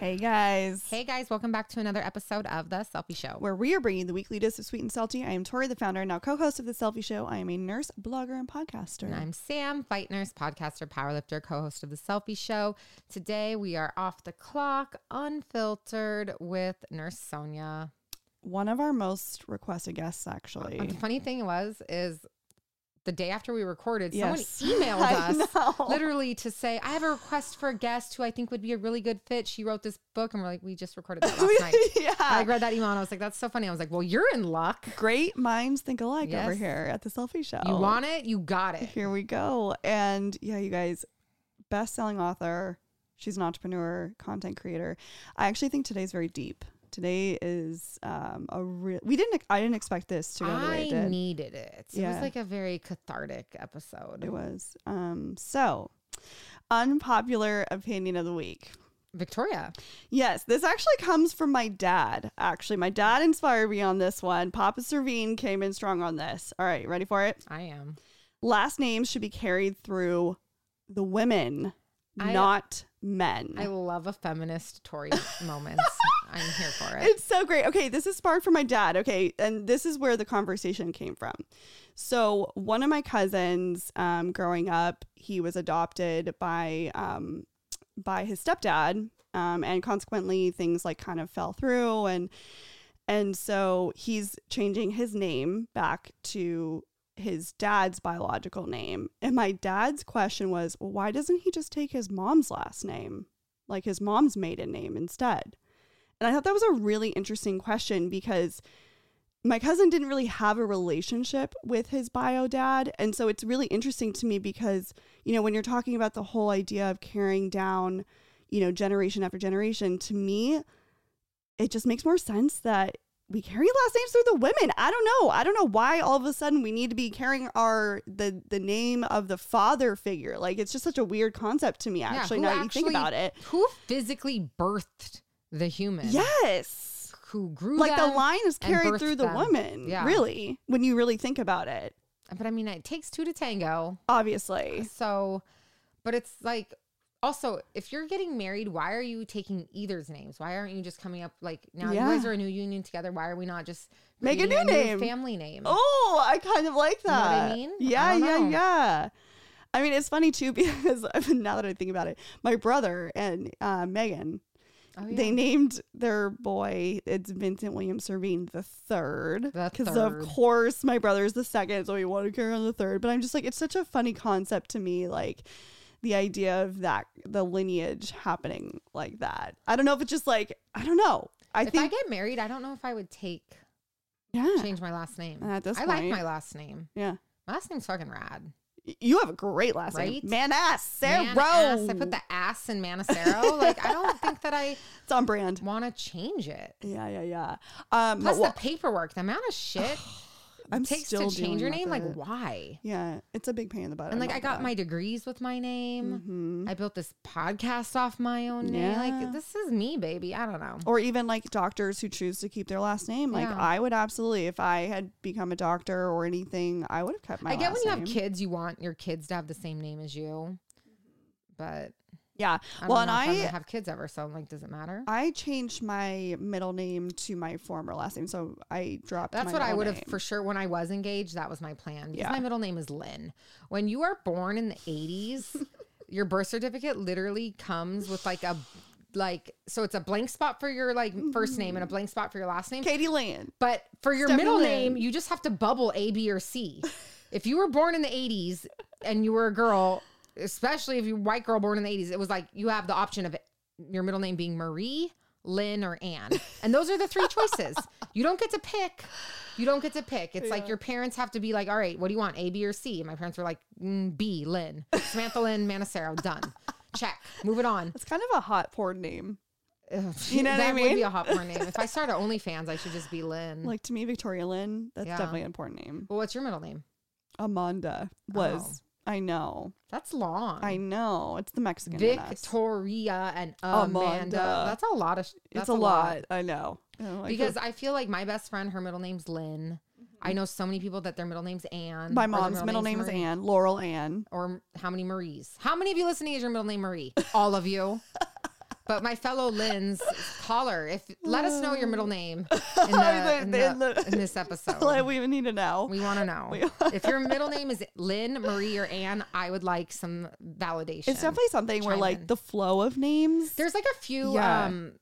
Hey guys. Hey guys, welcome back to another episode of The Cellfie Show. Where we are bringing the weekly dose of sweet and salty. I am Tori, the founder and now co-host of the Cellfie Show. I am a nurse, blogger, and podcaster. And I'm Sam, fight nurse, podcaster, powerlifter, co-host of The Cellfie Show. Today we are off the clock, unfiltered with Nurse Sonja. One of our most requested guests, actually. The funny thing was, is the day after we recorded, Yes. someone emailed us literally to say, I have a request for a guest who I think would be a really good fit. She wrote this book, and we're like, we just recorded that last night. yeah. I read that email and I was like, that's so funny. I was like, well, you're in luck. Great minds think alike over here at the Cellfie Show. You want it, you got it. Here we go. And yeah, you guys, best-selling author. She's an entrepreneur, content creator. I actually think today's very deep. Today is um, a real. We didn't. I didn't expect this to go the way I it did. needed it. It was like a very cathartic episode. It was. Um, so, unpopular opinion of the week. Victoria. Yes, this actually comes from my dad. Actually, my dad inspired me on this one. Papa Servine came in strong on this. All right, ready for it? I am. Last names should be carried through the women, I- not men. I love a feminist Tori moments. I'm here for it. It's so great. Okay, this is sparked from my dad. Okay, and this is where the conversation came from. So one of my cousins, um, growing up, he was adopted by um, by his stepdad, um, and consequently things like kind of fell through, and and so he's changing his name back to his dad's biological name. And my dad's question was, well, why doesn't he just take his mom's last name, like his mom's maiden name instead? And I thought that was a really interesting question because my cousin didn't really have a relationship with his bio dad. And so it's really interesting to me because, you know, when you're talking about the whole idea of carrying down, you know, generation after generation, to me, it just makes more sense that we carry last names through the women. I don't know. I don't know why all of a sudden we need to be carrying our the the name of the father figure. Like it's just such a weird concept to me actually who now that you think about it. Who physically birthed the human? Yes. Who grew like the line is carried through the them. woman Yeah. really when you really think about it But I mean, it takes two to tango. obviously So, but it's like also if you're getting married, why are you taking either's names? Why aren't you just coming up like now Yeah. you guys are a new union together? Why are we not just Make a new name. family name? oh i kind of like know what I mean? Yeah don't yeah yeah i mean it's funny too because now that i think about it my brother and uh, megan Oh, yeah. they named their boy it's vincent william servine the third because of course my brother is the second so we want to carry on the third but i'm just like it's such a funny concept to me like the idea of that the lineage happening like that i don't know if it's just like i don't know i if think I get married, I don't know if I would take yeah change my last name. At this I like my last name. yeah My last name's fucking rad. You have a great last Right? name man ass sarah Man ass. I put the ass in Manacero. like I don't think that I it's on brand want to change it. yeah yeah yeah um Plus well, the paperwork, the amount of shit i'm takes still to change your name. Like it. why? yeah it's a big pain in the butt And I'm like I got gonna my degrees with my name. Mhm. I built this podcast off my own name. Yeah. Like this is me, baby. I don't know. or even like doctors who choose to keep their last name. Like Yeah. I would absolutely, if I had become a doctor or anything, I would have kept my. I get when you have kids, you want your kids to have the same name as you. But Yeah. I well, and I'm I gonna have kids ever, so I'm like, does it matter? I changed my middle name to my former last name, so I dropped. That's my what I middle would have for sure when I was engaged. That was my plan because Yeah. my middle name is Lynn. When you are born in the 80s, your birth certificate literally comes with like a like so it's a blank spot for your like first name and a blank spot for your last name. Katie Lynn. But for your Stephanie middle Lynn. name, you just have to bubble A, B, or C. if you were born in the 80s and you were a girl, especially if you're a white girl born in the 80s, it was like you have the option of your middle name being Marie, Lynn, or Anne. And those are the three choices. You don't get to pick. You don't get to pick. It's like your parents have to be like, all right, what do you want, A, B, or C? And my parents were like, mm, B, Lynn. Samantha Lynn Manacero, done. Check. Move it on. It's kind of a hot porn name. You know what that I would be a hot porn name. If I started an OnlyFans, I should just be Lynn. Like to me, Victoria Lynn. That's Yeah. definitely an important name. well, what's your middle name? Amanda was. I know. That's long. I know. It's the Mexican. in us. Victoria and Amanda. Amanda. That's a lot of. sh- It's that's a lot. I know. You know, like because I feel like my best friend, her middle name's Lynn. Mm-hmm. I know so many people that their middle name's Anne. my their mom's middle name is Marie. Anne. Laurel Anne. Or how many Maries? How many of you listening is your middle name Marie? All of you. But my fellow Lynn's, caller. If let us know your middle name in, the, in, the- in this episode. Like, we even need to know. We want to know if your middle name is Lynn, Marie, or Anne. I would like some validation. it's definitely something where like in. the flow of names. There's like a few. Yeah. um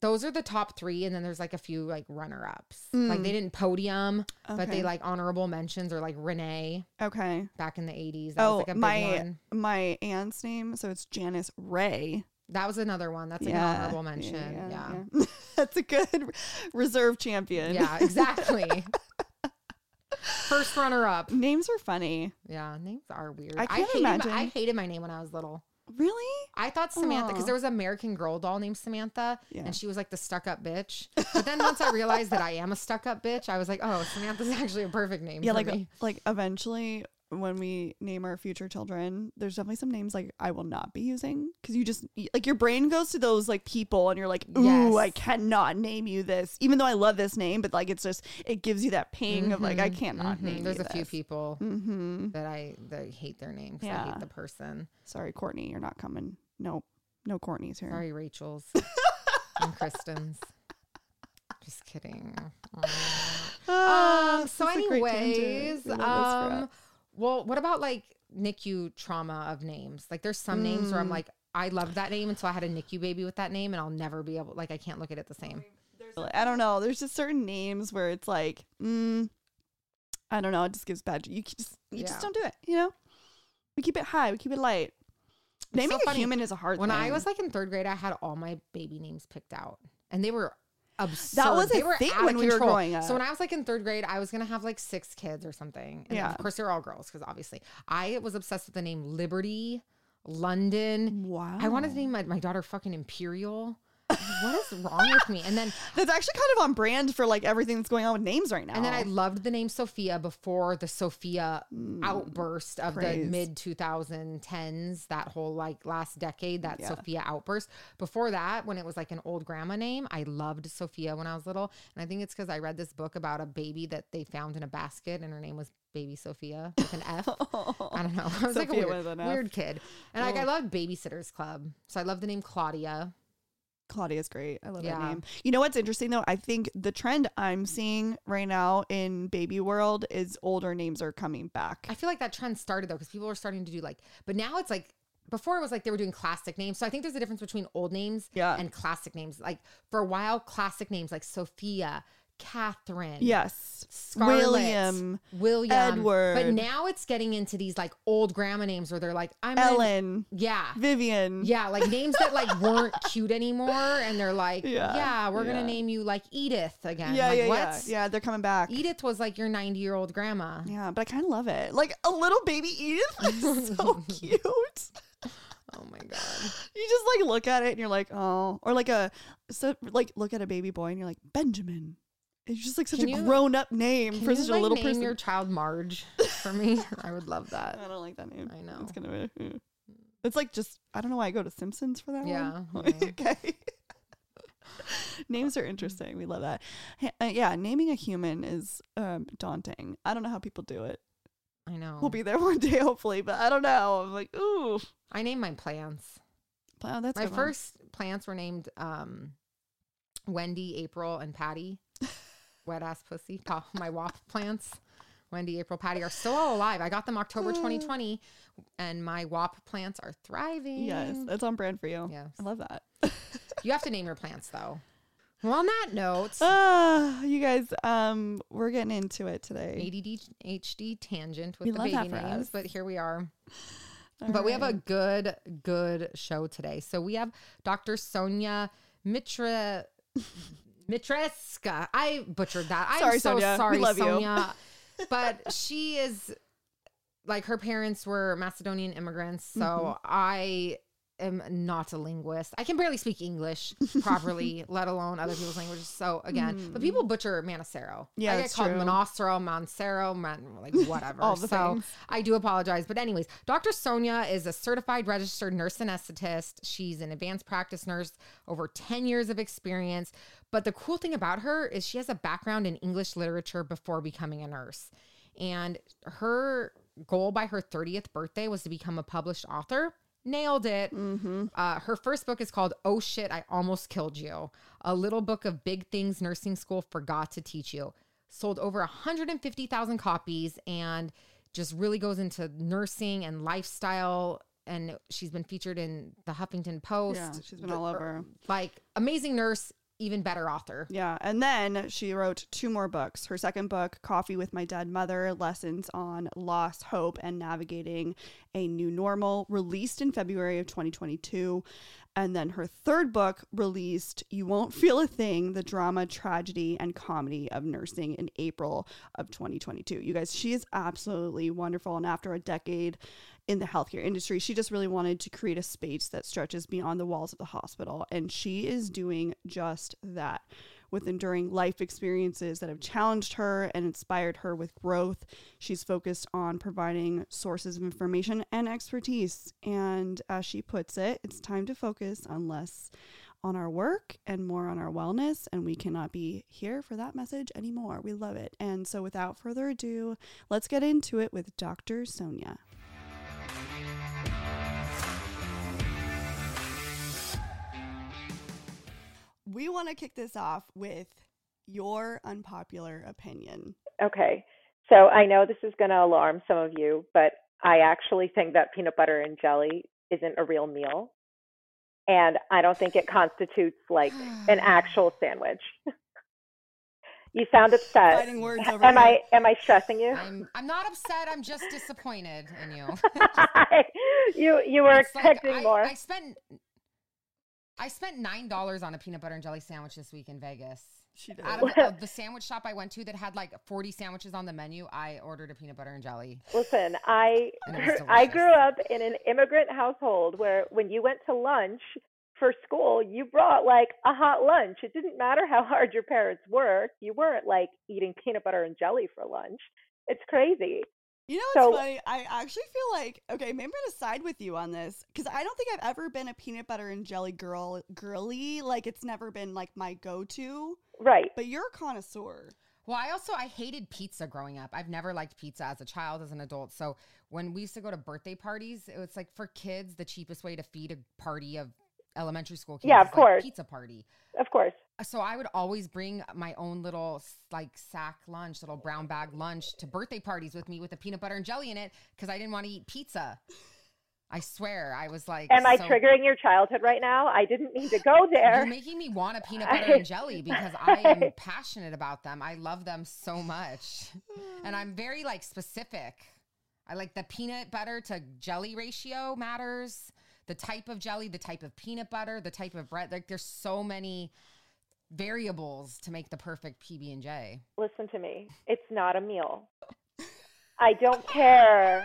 Those are the top three, and then there's like a few like runner ups. Like they didn't podium, but Mm. They like honorable mentions or like Renee okay. back in the 80s. That Oh, was like a big my one. my aunt's name. So it's Janice Ray. That was another one. That's yeah. an honorable mention. Yeah. yeah. That's a good reserve champion. Yeah, exactly. First runner up. Names are funny. Yeah, names are weird. I can't hated, my- imagine. I hated my name when I was little. Really? I thought Samantha because there was an American Girl doll named Samantha, Yeah. and she was like the stuck up bitch. But then once I realized that I am a stuck up bitch, I was like, oh, Samantha's actually a perfect name. Yeah, like me. like eventually when we name our future children, there's definitely some names like I will not be using because you just like your brain goes to those like people and you're like, ooh, I cannot name you this, even though I love this name, but like it's just it gives you that ping of like I Mhm, cannot mhm. name. There's a few people Mm-hmm. that I that hate their name 'cause I Yeah. hate the person. Sorry, Courtney, you're not coming. Nope, no Courtney's here. Sorry, Rachel's and Kristen's. Just kidding. Ah, Um. So, that's a great tangent. anyways, this um. Well, what about like NICU trauma of names? Like, there's some names where I'm Mm. like, I love that name until I had a NICU baby with that name, and I'll never be able. Like, I can't look at it the same. I don't know. There's just certain names where it's like, mm, I don't know. It just gives bad. You just you Yeah. just don't do it. You know, we keep it high. We keep it light. It's Naming so a funny. human is a hard. Thing. When I was like in third grade, I had all my baby names picked out, and they were absurd. That was a thing when we were growing up. So when I was like in third grade, I was gonna have like six kids or something. And Yeah. of course, they're all girls because obviously I was obsessed with the name Liberty, London. wow, I wanted to name my, my daughter fucking Imperial. What is wrong with me? And then That's actually kind of on brand for like everything that's going on with names right now. and then I loved the name Sophia before the Sophia outburst of Mm, craze. the mid 2010s, that whole like last decade, that Yeah. Sophia outburst. Before that, when it was like an old grandma name, I loved Sophia when I was little. And I think it's because I read this book about a baby that they found in a basket and her name was Baby Sophia with an F. I don't know. I was like a weird, weird kid. And like I loved Babysitters Club. So I love the name Claudia. Claudia's great. I love Yeah. that name. You know what's interesting though? I think the trend I'm seeing right now in baby world is older names are coming back. I feel like that trend started though because people are starting to do like, but now it's like before it was like they were doing classic names. So I think there's a difference between old names Yeah. and classic names. Like for a while, classic names like Sophia, Catherine, yes, Scarlett, William, William, Edward. But now it's getting into these like old grandma names where they're like, I'm Ellen, yeah. Vivian. Yeah, like names that like weren't cute anymore, and they're like, Yeah, yeah, we're yeah. gonna name you like Edith again. yeah, like, yeah, what? yeah, yeah. They're coming back. Edith was like your 90 year old grandma. Yeah, but I kind of love it. Like a little baby Edith is so cute. Oh my god. You just like look at it and you're like, oh, or like a so like look at a baby boy and you're like Benjamin. It's just like such Can a you- grown up name for you such a little name person. your child Marge for me? I would love that. I don't like that name. I know. It's kind of a, mm. it's like just I don't know why I go to Simpsons for that Yeah, one. yeah. okay. Names are interesting. We love that. Uh, yeah, naming a human is um, daunting. I don't know how people do it. I know. We'll be there one day, hopefully, but I don't know. I'm like, ooh, I named my plants. wow, that's my a good one. first plants were named um, Wendy, April, and Patty. Wet ass pussy. Pa- My WAP plants, Wendy, April, Patty, are still all alive. I got them October 2020, and my WAP plants are thriving. Yes, that's on brand for you. Yes. I love that. You have to name your plants though. Well, on that note, Ah, you guys, um, we're getting into it today. ADD HD tangent with We the baby names, us. but here we are. All but we have a good, good show today. So we have Dr. Sonja Mitra Mitreska. I butchered that. I'm Sorry, so Sonja. Sorry, love you. Sonja. but she is like her parents were Macedonian immigrants, so Mm-hmm. I am not a linguist. I can barely speak English properly, let alone other people's languages. So again, but people butcher Manacero. Mm. Yeah, I get called true. Monostro, Mancero, Man, like whatever. All the so things. I do apologize. But anyways, Dr. Sonja is a certified registered nurse anesthetist. She's an advanced practice nurse, over 10 years of experience. But the cool thing about her is she has a background in English literature before becoming a nurse. And her goal by her 30th birthday was to become a published author. Nailed it. Mm-hmm. Uh, her first book is called Oh Shit, I Almost Killed You. A little book of big things nursing school forgot to teach you. Sold over 150,000 copies and just really goes into nursing and lifestyle. And she's been featured in the Huffington Post. Yeah, she's been all over. Like, amazing nurse, even better author. Yeah, and then she wrote two more books. Her second book, Coffee with My Dead Mother Lessons on Loss Hope and Navigating a New Normal, released in February of 2022. And then her third book, released You Won't Feel a Thing The Drama, Tragedy, and Comedy of Nursing in April of 2022. You guys, she is absolutely wonderful. And after a decade in the healthcare industry, she just really wanted to create a space that stretches beyond the walls of the hospital. And she is doing just that with enduring life experiences that have challenged her and inspired her with growth. She's focused on providing sources of information and expertise. And as she puts it, it's time to focus on less on our work and more on our wellness. And we cannot be here for that message anymore. We love it. And so, without further ado, let's get into it with Dr. Sonja. We want to kick this off with your unpopular opinion. Okay. So I know this is going to alarm some of you, but I actually think that peanut butter and jelly isn't a real meal. And I don't think it constitutes like an actual sandwich. you sound upset. Words over Am here. I am I stressing you? I'm, I'm not upset. I'm just disappointed in you. you you were It's like, expecting I, more. I spent I spent nine dollars on a peanut butter and jelly sandwich this week in Vegas. She did. Out of uh, the sandwich shop I went to that had like forty sandwiches on the menu, I ordered a peanut butter and jelly. Listen, I And it was I grew up in an immigrant household where when you went to lunch for school, you brought like a hot lunch. It didn't matter how hard your parents worked. You weren't like eating peanut butter and jelly for lunch. It's crazy. You know what's So- funny? I actually feel like okay, maybe I'm gonna side with you on this because I don't think I've ever been a peanut butter and jelly girl girly. Like it's never been like my go-to. Right. But you're a connoisseur. Well, I also I hated pizza growing up. I've never liked pizza as a child, as an adult. So when we used to go to birthday parties, it was like for kids, the cheapest way to feed a party of elementary school kids. Yeah, is, of like, course. pizza party. Of course. So I would always bring my own little like sack lunch, little brown bag lunch to birthday parties with me with the peanut butter and jelly in it because I didn't want to eat pizza. I swear, I was like, Am I so- triggering your childhood right now? I didn't mean to go there." You're making me want a peanut butter and jelly because I am passionate about them. I love them so much. And I'm very like specific. I like the peanut butter to jelly ratio matters. The type of jelly, the type of peanut butter, the type of bread. Like there's so many variables to make the perfect PB and J. Listen to me. It's not a meal. I don't care.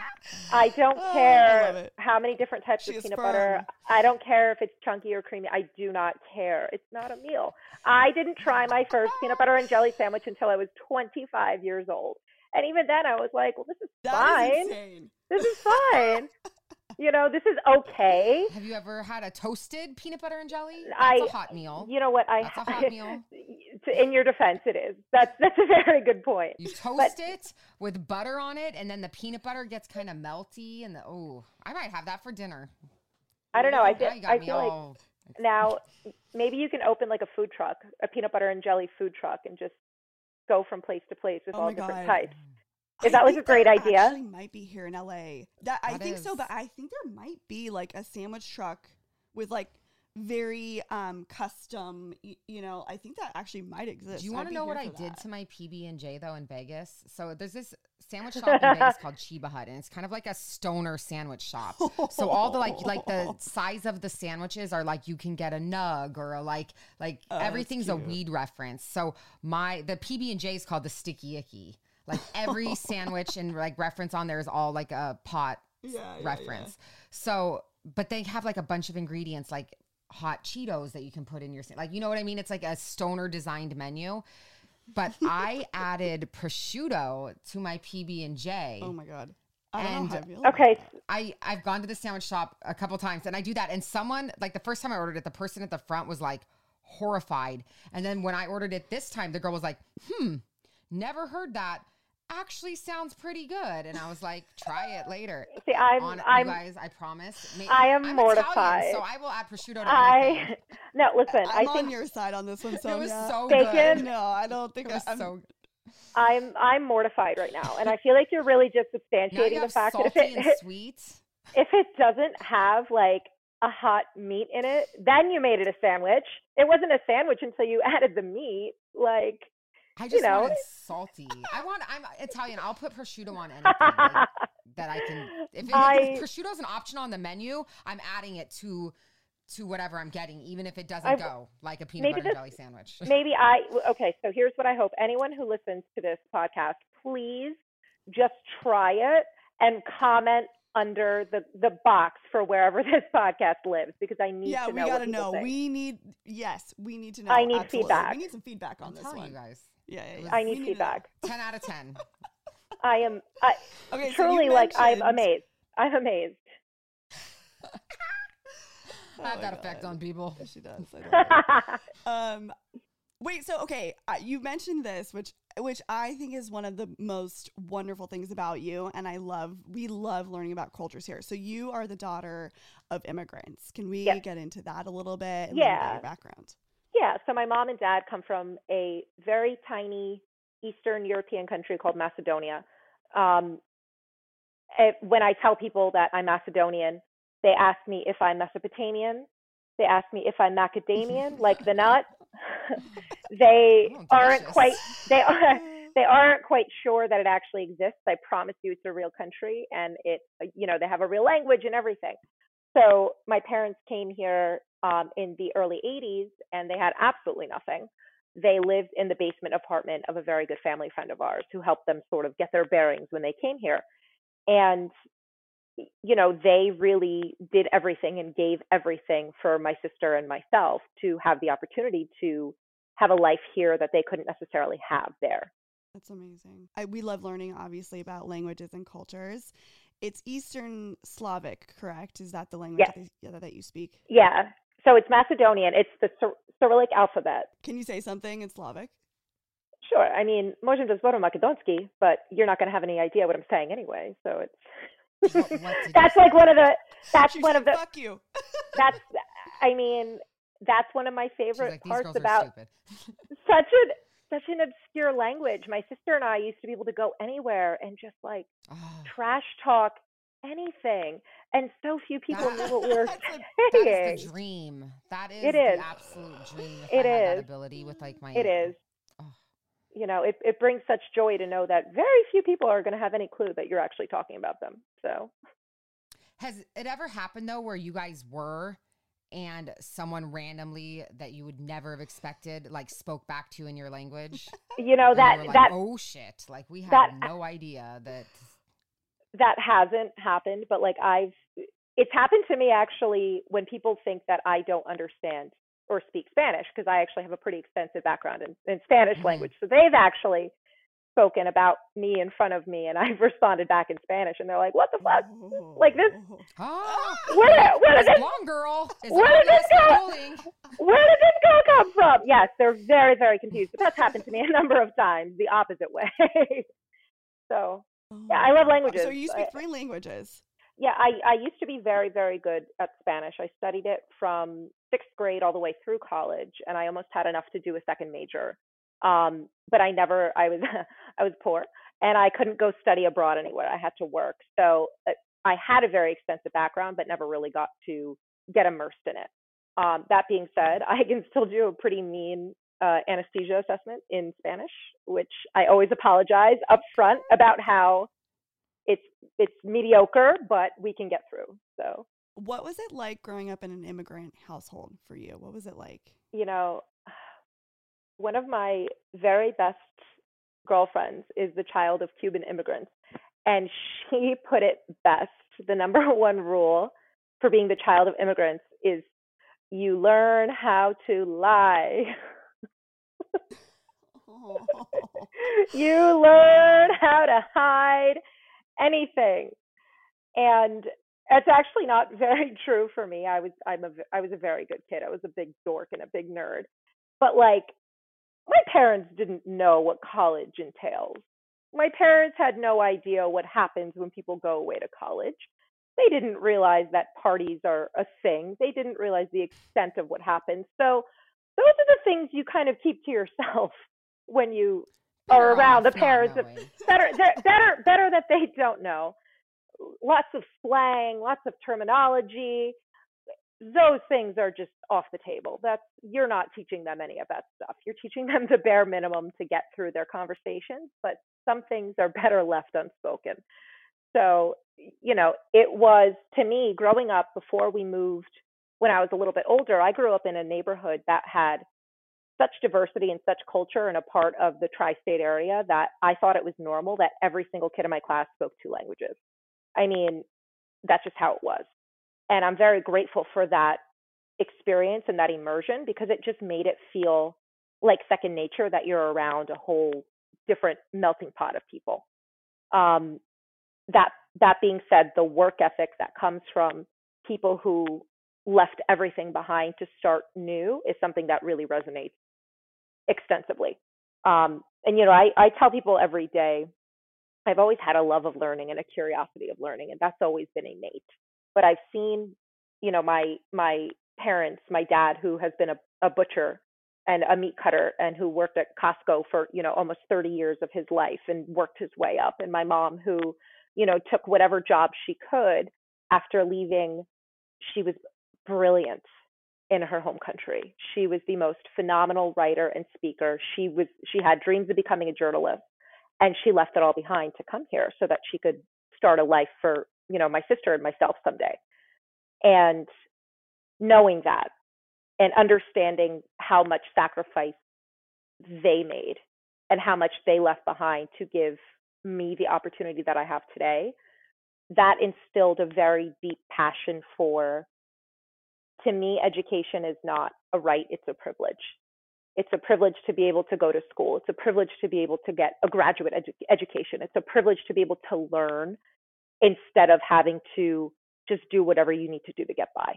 I don't Oh, care it. how many different types She of peanut firm. butter. I don't care if it's chunky or creamy. I do not care. It's not a meal. I didn't try my first peanut butter and jelly sandwich until I was 25 years old. And even then I was like, well, this is That is fine. insane. This is fine. you know, this is okay. Have you ever had a toasted peanut butter and jelly? That's I- a hot meal. You know what? I That's a hot meal. in your defense, it is. That's that's a very good point. You toast it with butter on it, and then the peanut butter gets kind of melty, and the oh, I might have that for dinner. I don't know. I feel, you got I me feel like all. now maybe you can open like a food truck, a peanut butter and jelly food truck, and just go from place to place with Oh all different God. types. I Is that like a great idea? Actually, might be here in LA. That I That think so, but I think there might be like a sandwich truck with like very um custom. y- You know, I think that actually might exist. Do you want to know what I for did to my PB and J though in Vegas? So there's this sandwich shop in Vegas called Cheba Hut, and it's kind of like a stoner sandwich shop. So all the like like the size of the sandwiches are like you can get a nug or a like like Oh, everything's a weed reference. So my the PB and J is called the Sticky Icky. Like every sandwich and like reference on there is all like a pot Yeah, yeah, yeah. reference. So, but they have like a bunch of ingredients like hot Cheetos that you can put in your sa- like you know what I mean? It's like a stoner designed menu. But I added prosciutto to my PB and J. Oh my god. I don't know how I And- Okay. I I've gone to the sandwich shop a couple times and I do that and someone like the first time I ordered it the person at the front was like horrified and then when I ordered it this time the girl was like hmm never heard that actually sounds pretty good and I was like try it later see, I'm, on I'm, you guys I promise May- I am I'm mortified. Italian, so I will add prosciutto to. I, no, listen, I I'm on think your side on this one, Sonja. it was so Bacon. good No, I don't think it was I, I'm, so I'm, I'm mortified right now, and I feel like you're really just substantiating the fact that if salty and it, sweet if it doesn't have like a hot meat in it, then you made it a sandwich. It wasn't a sandwich until you added the meat. Like, I just know, want it salty. I want. I'm Italian. I'll put prosciutto on anything like, that I can. If, it, I- if prosciutto's an option on the menu, I'm adding it to to whatever I'm getting, even if it doesn't I've- go like a peanut maybe butter and this- jelly sandwich. maybe I okay, so here's what I hope. Anyone who listens to this podcast, please just try it and comment under the the box for wherever this podcast lives because I need yeah, to we know. what gotta people know. think. We need yes, we need to know. I need absolutely. feedback. We need some feedback on I'm this one. you guys, Yeah, yeah, yeah. I We need to know. feedback. ten out of ten. I am I, Okay, so truly like I'm amazed. I'm amazed. Oh I have my that effect on people. Yes, she does. I um, wait. So okay, uh, you mentioned this, which which I think is one of the most wonderful things about you, and I love. We love learning about cultures here. So you are the daughter of immigrants. Can we Yes. get into that a little bit? And learn Yeah. your background. Yeah, so my mom and dad come from a very tiny Eastern European country called Macedonia. Um, eh, when I tell people that I'm Macedonian, they ask me if I'm Mesopotamian. They ask me if I'm macadamian, like the nut. they Oh, aren't quite. They are. They aren't quite sure that it actually exists. I promise you, it's a real country, and it. You know, they have a real language and everything. So my parents came here um, in the early 80s and they had absolutely nothing. They lived in the basement apartment of a very good family friend of ours who helped them sort of get their bearings when they came here. And, you know, they really did everything and gave everything for my sister and myself to have the opportunity to have a life here that they couldn't necessarily have there. That's amazing. I, we love learning, obviously, about languages and cultures. It's Eastern Slavic, correct? Is that the language yes. that, they, that, you speak? Yeah. So it's Macedonian. It's the Cyrillic alphabet. Can you say something in Slavic? Sure. I mean, možem Dozboro Makedonsky, but you're not going to have any idea what I'm saying anyway. So it's that's like one of the that's one of the fuck you. that's I mean that's one of my favorite like, parts about such an such an obscure language. My sister and I used to be able to go anywhere and just like Oh, trash talk anything, and so few people That- knew what we were That's saying. is the dream. That is It the is. absolute dream. It I had that is. ability with like my It is. Oh. You know, it it brings such joy to know that very few people are going to have any clue that you're actually talking about them. So Has it ever happened though where you guys were and someone randomly that you would never have expected like spoke back to you in your language? you know that like, that oh shit, like we had that- no idea that that hasn't happened, but like I've it's happened to me actually when people think that I don't understand or speak Spanish because I actually have a pretty extensive background in, in Spanish Mhm. language. So they've actually spoken about me in front of me and I've responded back in Spanish and they're like, What the fuck? Like this- oh, Where did, where did this this blonde girl where did this go? where did this girl come from? Yes, they're very, very confused. But that's happened to me a number of times, the opposite way. so Yeah, I love oh. languages. So you speak I- three languages. Yeah, I, I used to be very, very good at Spanish. I studied it from sixth grade all the way through college, and I almost had enough to do a second major. Um, but I never, I was, I was poor, and I couldn't go study abroad anywhere. I had to work, so uh, I had a very expensive background, but never really got to get immersed in it. Um, that being said, I can still do a pretty mean uh, anesthesia assessment in Spanish, which I always apologize up front about how it's it's mediocre, but we can get through. So, What was it like growing up in an immigrant household for you? What was it like? you know, one of my very best girlfriends is the child of Cuban immigrants, and she put it best. The number one rule for being the child of immigrants is you learn how to lie. Oh. you learn how to hide anything. And it's actually not very true for me. I was I'm a I was a very good kid. I was a big dork and a big nerd. But like my parents didn't know what college entails. My parents had no idea what happens when people go away to college. They didn't realize that parties are a thing. They didn't realize the extent of what happens. So those are the things you kind of keep to yourself when you are around the parents better better better that they don't know lots of slang lots of terminology those things are just off the table that's you're not teaching them any of that stuff you're teaching them the bare minimum to get through their conversations but some things are better left unspoken so you know it was to me growing up before we moved when i was a little bit older i grew up in a neighborhood that had such diversity and such culture and a part of the tri-state area that I thought it was normal that every single kid in my class spoke two languages. I mean, that's just how it was. And I'm very grateful for that experience and that immersion because it just made it feel like second nature that you're around a whole different melting pot of people. Um, that that being said, the work ethic that comes from people who left everything behind to start new is something that really resonates extensively. Um, and you know, I, I tell people every day, I've always had a love of learning and a curiosity of learning, and that's always been innate. But I've seen, you know, my my parents, my dad, who has been a, a butcher and a meat cutter, and who worked at Costco for you know almost 30 years of his life and worked his way up, and my mom, who you know took whatever job she could after leaving. She was brilliant in her home country. She was the most phenomenal writer and speaker. She was she had dreams of becoming a journalist and she left it all behind to come here so that she could start a life for, you know, my sister and myself someday. And knowing that and understanding how much sacrifice they made and how much they left behind to give me the opportunity that I have today, that instilled a very deep passion for to me, education is not a right, it's a privilege. It's a privilege to be able to go to school. It's a privilege to be able to get a graduate edu- education. It's a privilege to be able to learn instead of having to just do whatever you need to do to get by.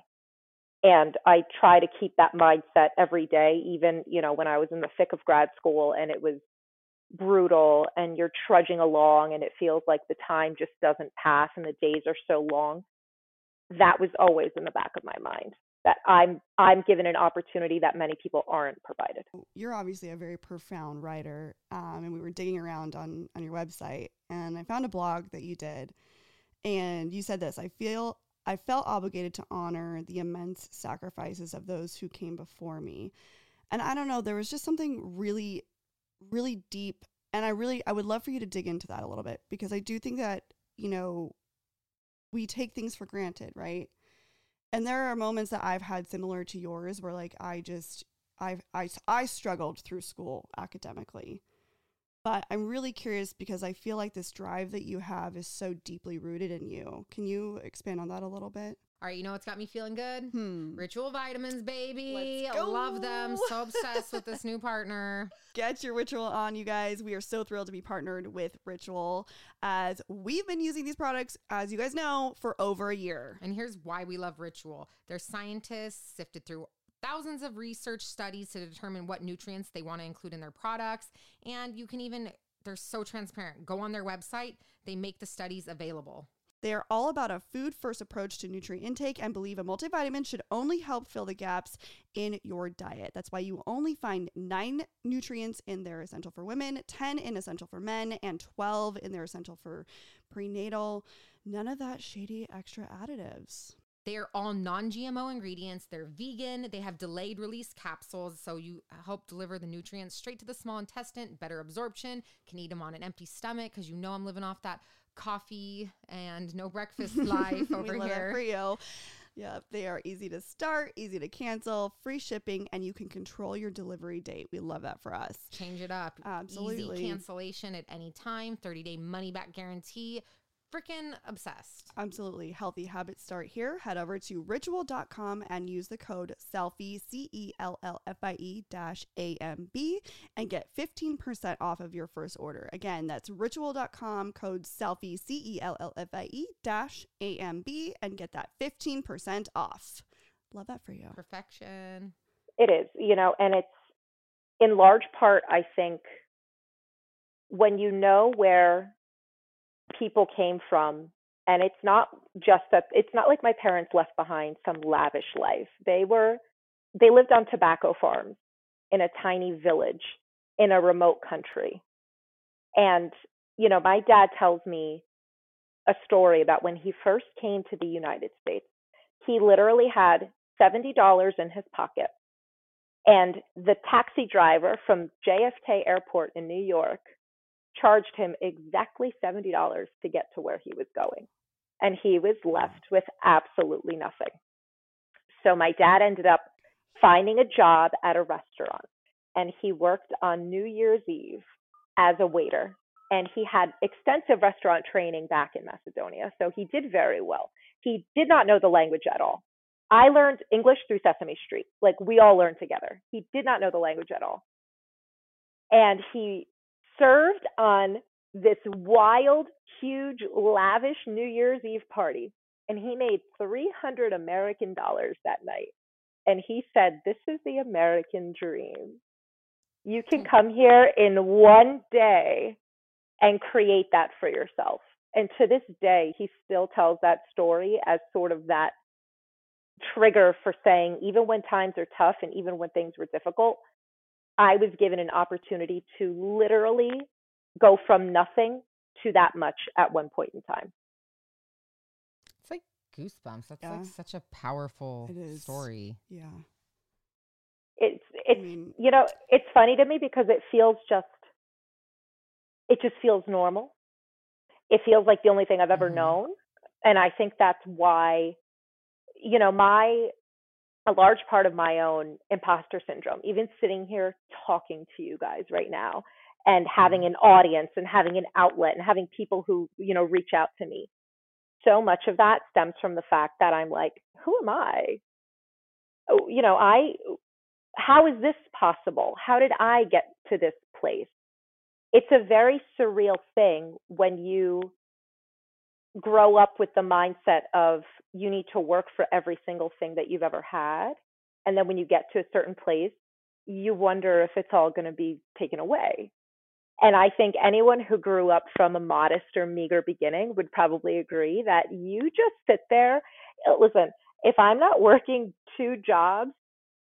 And I try to keep that mindset every day, even, you know, when I was in the thick of grad school and it was brutal and you're trudging along and it feels like the time just doesn't pass and the days are so long. That was always in the back of my mind that I'm I'm given an opportunity that many people aren't provided. You're obviously a very profound writer, um, and we were digging around on on your website, and I found a blog that you did, and you said this: "I feel I felt obligated to honor the immense sacrifices of those who came before me," and I don't know, there was just something really, really deep, and I really I would love for you to dig into that a little bit because I do think that you know we take things for granted, right? and there are moments that I've had similar to yours where like I just I I I struggled through school academically. But I'm really curious because I feel like this drive that you have is so deeply rooted in you. Can you expand on that a little bit? All right, you know what's got me feeling good? Hmm. Ritual vitamins, baby. Love them. So obsessed with this new partner. Get your ritual on, you guys. We are so thrilled to be partnered with Ritual as we've been using these products, as you guys know, for over a year. And here's why we love Ritual. Their scientists sifted through thousands of research studies to determine what nutrients they want to include in their products. And you can even, they're so transparent. Go on their website, they make the studies available. They are all about a food first approach to nutrient intake and believe a multivitamin should only help fill the gaps in your diet. That's why you only find nine nutrients in their essential for women, 10 in essential for men, and 12 in their essential for prenatal. None of that shady extra additives. They are all non GMO ingredients. They're vegan. They have delayed release capsules. So you help deliver the nutrients straight to the small intestine, better absorption. Can eat them on an empty stomach because you know I'm living off that coffee and no breakfast life over here. for you. Yep, they are easy to start, easy to cancel, free shipping, and you can control your delivery date. We love that for us. Change it up. Absolutely. Easy cancellation at any time, 30 day money back guarantee. Freaking obsessed. Absolutely. Healthy habits start here. Head over to ritual.com and use the code CELLFIE, C E L L F I E dash A M B, and get 15% off of your first order. Again, that's ritual.com, code CELLFIE, C E L L F I E dash A M B, and get that 15% off. Love that for you. Perfection. It is, you know, and it's in large part, I think, when you know where people came from, and it's not just that, it's not like my parents left behind some lavish life. They were, they lived on tobacco farms in a tiny village in a remote country. And, you know, my dad tells me a story about when he first came to the United States. He literally had $70 in his pocket and the taxi driver from JFK Airport in New York charged him exactly $70 to get to where he was going. And he was left with absolutely nothing. So my dad ended up finding a job at a restaurant and he worked on New Year's Eve as a waiter. And he had extensive restaurant training back in Macedonia. So he did very well. He did not know the language at all. I learned English through Sesame Street. Like we all learned together. He did not know the language at all. And he served on this wild, huge, lavish New Year's Eve party. And he made 300 American dollars that night. And he said, This is the American dream. You can hmm. come here in one day and create that for yourself. And to this day, he still tells that story as sort of that trigger for saying, even when times are tough and even when things were difficult, I was given an opportunity to literally go from nothing to that much at one point in time. It's like goosebumps. That's Yeah. like such a powerful story. Yeah. It's I mean, you know, it's funny to me because it feels just it just feels normal. It feels like the only thing I've ever Mhm. known. And I think that's why you know, my a large part of my own imposter syndrome, even sitting here talking to you guys right now and having mm-hmm. an audience and having an outlet and having people who, you know, reach out to me. So much of that stems from the fact that I'm like, who am I? Oh, You know, I how is this possible? How did I get to this place? It's a very surreal thing when you grow up with the mindset of you need to work for every single thing that you've ever had. And then when you get to a certain place, you wonder if it's all going to be taken away. And I think anyone who grew up from a modest or meager beginning would probably agree that you just sit there. Listen, if I'm not working two jobs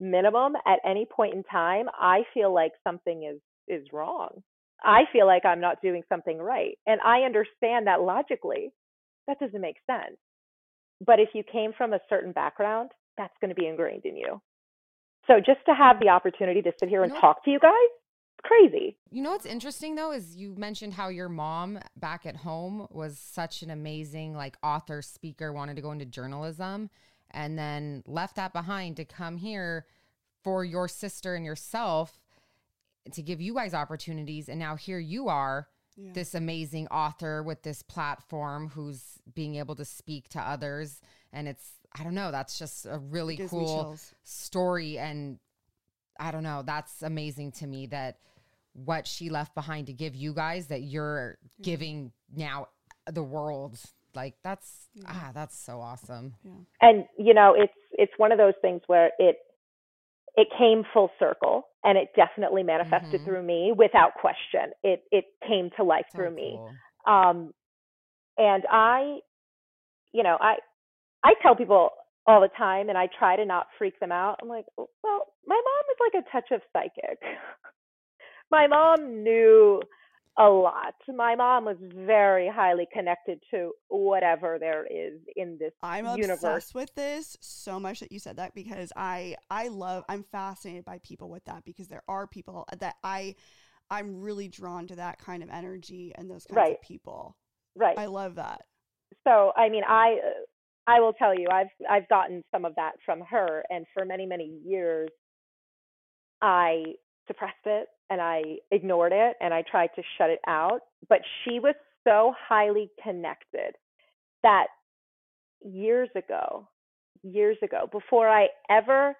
minimum at any point in time, I feel like something is is wrong. I feel like I'm not doing something right. And I understand that logically. That doesn't make sense. But if you came from a certain background, that's going to be ingrained in you. So just to have the opportunity to sit here and You know- talk to you guys, it's crazy. You know what's interesting though is you mentioned how your mom back at home was such an amazing like author, speaker, wanted to go into journalism and then left that behind to come here for your sister and yourself to give you guys opportunities and now here you are yeah. this amazing author with this platform who's being able to speak to others and it's I don't know, that's just a really cool story and I don't know, that's amazing to me that what she left behind to give you guys that you're giving now the world. Like that's ah, that's so awesome. yeah. and you know it's it's one of those things where it it came full circle and it definitely manifested Mhm. through me without question it it came to life So through me cool. um and i you know i i tell people all the time and i try to not freak them out i'm like well my mom is like a touch of psychic my mom knew a lot. My mom was very highly connected to whatever there is in this I'm universe. obsessed with this so much that you said that because I I love I'm fascinated by people with that because there are people that I I'm really drawn to that kind of energy and those kinds Right. of people. Right. I love that. so I mean, I I will tell you, I've I've gotten some of that from her, and for many many years, I suppressed it and I ignored it and I tried to shut it out. But she was so highly connected that years ago, years ago, before I ever,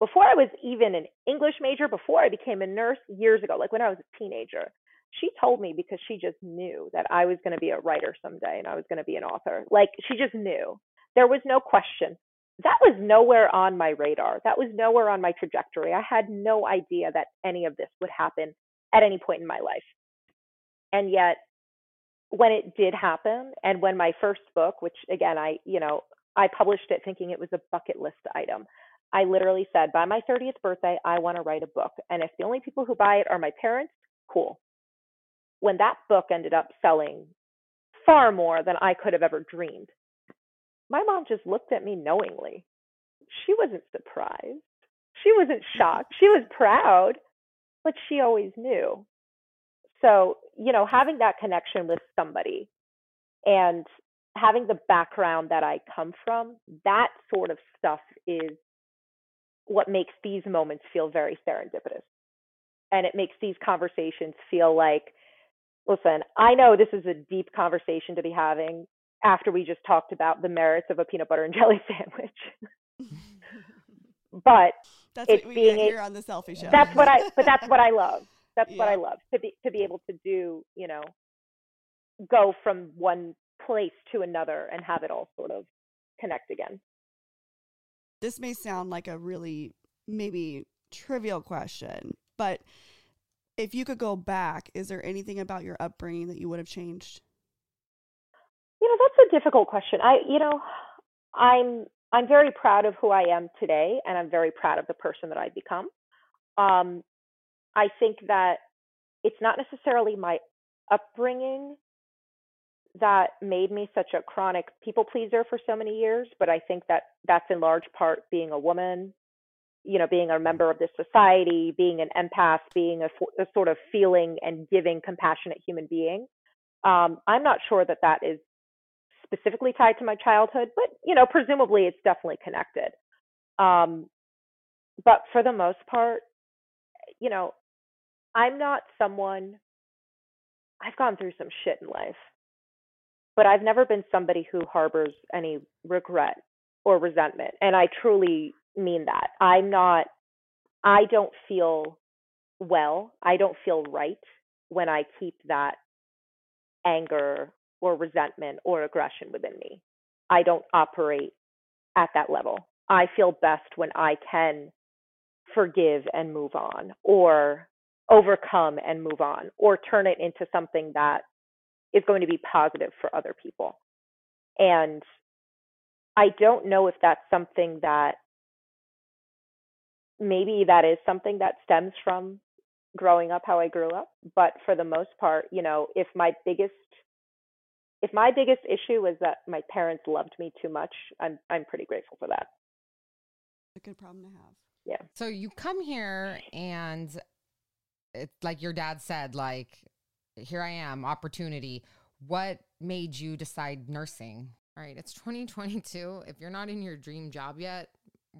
before I was even an English major, before I became a nurse, years ago, like when I was a teenager, she told me because she just knew that I was going to be a writer someday and I was going to be an author. Like she just knew. There was no question. That was nowhere on my radar. That was nowhere on my trajectory. I had no idea that any of this would happen at any point in my life. And yet, when it did happen, and when my first book, which again, I, you know, I published it thinking it was a bucket list item. I literally said, by my 30th birthday, I want to write a book. And if the only people who buy it are my parents, cool. When that book ended up selling far more than I could have ever dreamed, my mom just looked at me knowingly. She wasn't surprised. She wasn't shocked. She was proud, but she always knew. So, you know, having that connection with somebody and having the background that I come from, that sort of stuff is what makes these moments feel very serendipitous. And it makes these conversations feel like, listen, I know this is a deep conversation to be having after we just talked about the merits of a peanut butter and jelly sandwich. but That's It's what we being get a- here on the Cellfie show. that's what I but that's what I love. That's what I love to be to be able to do, you know, go from one place to another and have it all sort of connect again. this may sound like a really maybe trivial question, but if you could go back, is there anything about your upbringing that you would have changed? You know, that's a difficult question. I, you know, I'm I'm very proud of who I am today, and I'm very proud of the person that I've become. Um, I think that it's not necessarily my upbringing that made me such a chronic people pleaser for so many years, but I think that that's in large part being a woman, you know, being a member of this society, being an empath, being a, a sort of feeling and giving, compassionate human being. Um, I'm not sure that that is specifically tied to my childhood, but you know, presumably it's definitely connected. Um, but for the most part, you know, I'm not someone. I've gone through some shit in life, but I've never been somebody who harbors any regret or resentment, and I truly mean that. I'm not. I don't feel well. I don't feel right when I keep that anger or resentment or aggression within me. I don't operate at that level. I feel best when I can forgive and move on or overcome and move on or turn it into something that is going to be positive for other people. And I don't know if that's something that maybe that is something that stems from growing up how I grew up, but for the most part, you know, if my biggest if my biggest issue was that my parents loved me too much, I'm I'm pretty grateful for that. A good problem to have. Yeah. So you come here and it's like your dad said, like, here I am, opportunity. What made you decide nursing? All right, it's 2022. If you're not in your dream job yet,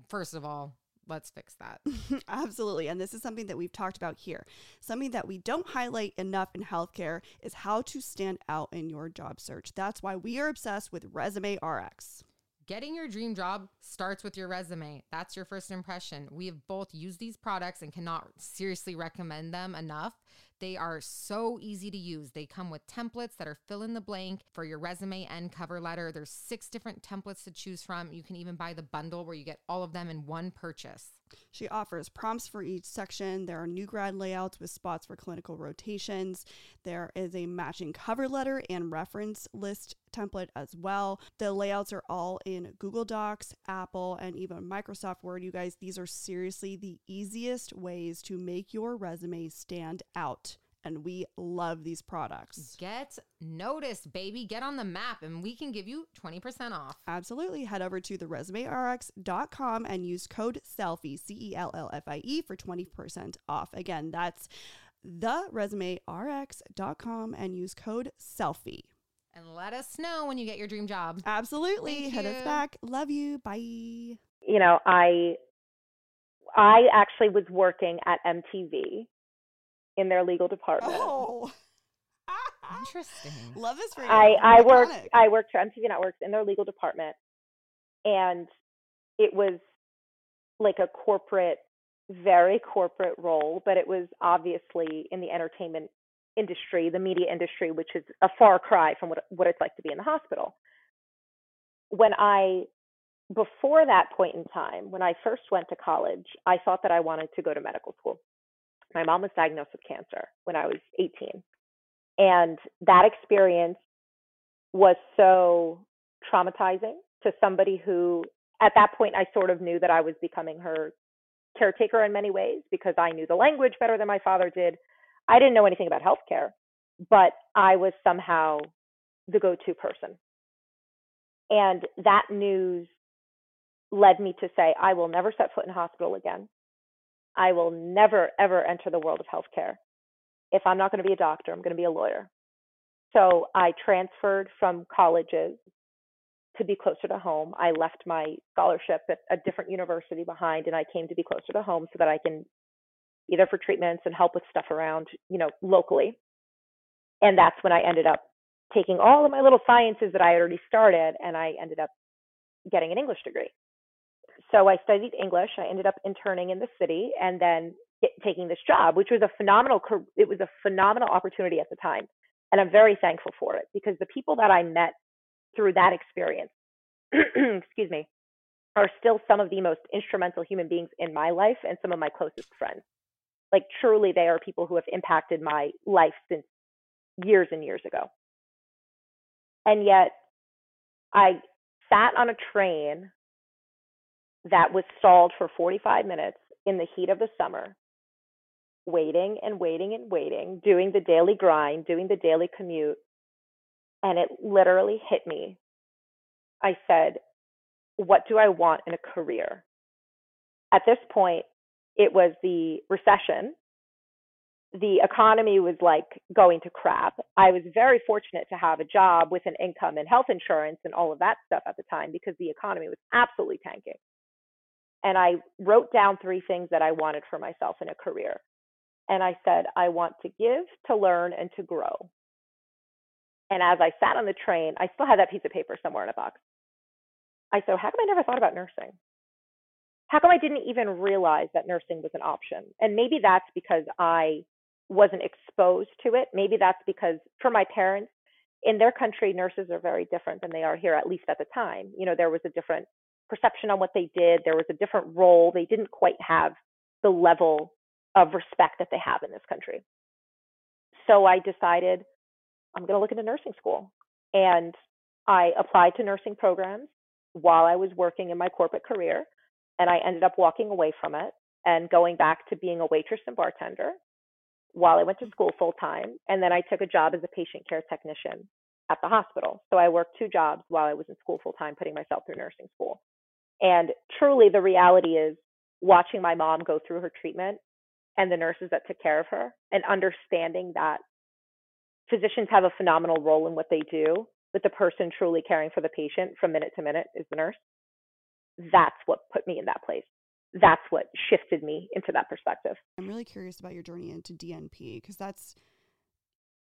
first of all, let's fix that. Absolutely. And this is something that we've talked about here. Something that we don't highlight enough in healthcare is how to stand out in your job search. That's why we are obsessed with Resume RX. Getting your dream job starts with your resume. That's your first impression. We have both used these products and cannot seriously recommend them enough. They are so easy to use. They come with templates that are fill in the blank for your resume and cover letter. There's six different templates to choose from. You can even buy the bundle where you get all of them in one purchase. She offers prompts for each section. There are new grad layouts with spots for clinical rotations. There is a matching cover letter and reference list template as well. The layouts are all in Google Docs, Apple, and even Microsoft Word. You guys, these are seriously the easiest ways to make your resume stand out and we love these products. Get noticed, baby. Get on the map, and we can give you 20% off. Absolutely. Head over to theresumérx.com and use code CELLFIE, C E L L F I E, for 20% off. Again, that's theresumérx.com and use code CELLFIE. And let us know when you get your dream job. Absolutely. Thank Hit us back. Love you. Bye. you know, I I actually was working at MTV in their legal department. Oh. Interesting. Love this for you. I I worked I worked for MTV Networks in their legal department, and it was like a corporate, very corporate role, but it was obviously in the entertainment industry, the media industry, which is a far cry from what what it's like to be in the hospital. When I before that point in time, when I first went to college, I thought that I wanted to go to medical school. My mom was diagnosed with cancer when I was 18. And that experience was so traumatizing to somebody who, at that point, I sort of knew that I was becoming her caretaker in many ways because I knew the language better than my father did. I didn't know anything about healthcare, but I was somehow the go to person. And that news led me to say, I will never set foot in hospital again. I will never, ever enter the world of healthcare. If I'm not going to be a doctor, I'm going to be a lawyer. So I transferred from colleges to be closer to home. I left my scholarship at a different university behind and I came to be closer to home so that I can either for treatments and help with stuff around, you know, locally. And that's when I ended up taking all of my little sciences that I had already started and I ended up getting an English degree. So I studied English. I ended up interning in the city and then get, taking this job, which was a phenomenal. It was a phenomenal opportunity at the time, and I'm very thankful for it because the people that I met through that experience, excuse me, are still some of the most instrumental human beings in my life and some of my closest friends. Like truly, they are people who have impacted my life since years and years ago. And yet, I sat on a train that was stalled for 45 minutes in the heat of the summer, waiting and waiting and waiting, doing the daily grind, doing the daily commute. And it literally hit me. I said, What do I want in a career? At this point, it was the recession. The economy was like going to crap. I was very fortunate to have a job with an income and health insurance and all of that stuff at the time because the economy was absolutely tanking and I wrote down three things that I wanted for myself in a career. And I said, I want to give, to learn, and to grow. And as I sat on the train, I still had that piece of paper somewhere in a box. I said, How come I never thought about nursing? How come I didn't even realize that nursing was an option? And maybe that's because I wasn't exposed to it. Maybe that's because for my parents, in their country, nurses are very different than they are here, at least at the time. You know, there was a different perception on what they did. There was a different role. They didn't quite have the level of respect that they have in this country. So I decided I'm going to look into nursing school. And I applied to nursing programs while I was working in my corporate career. And I ended up walking away from it and going back to being a waitress and bartender while I went to school full time. And then I took a job as a patient care technician at the hospital. So I worked two jobs while I was in school full time, putting myself through nursing school. And truly, the reality is watching my mom go through her treatment and the nurses that took care of her and understanding that physicians have a phenomenal role in what they do, but the person truly caring for the patient from minute to minute is the nurse. That's what put me in that place. That's what shifted me into that perspective. I'm really curious about your journey into DNP because that's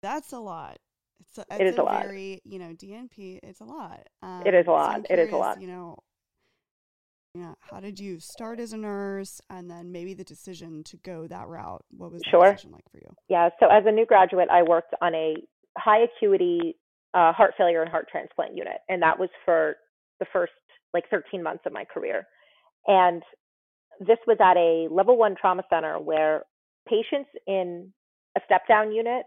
that's a lot. It's a, It it's is a lot. very you know DNP. It's a lot. Um, It is a lot. I'm It is a lot. You know, yeah. How did you start as a nurse, and then maybe the decision to go that route? What was that Sure. decision like for you? Yeah, so as a new graduate, I worked on a high acuity uh, heart failure and heart transplant unit, and that was for the first like 13 months of my career. And this was at a level one trauma center where patients in a step down unit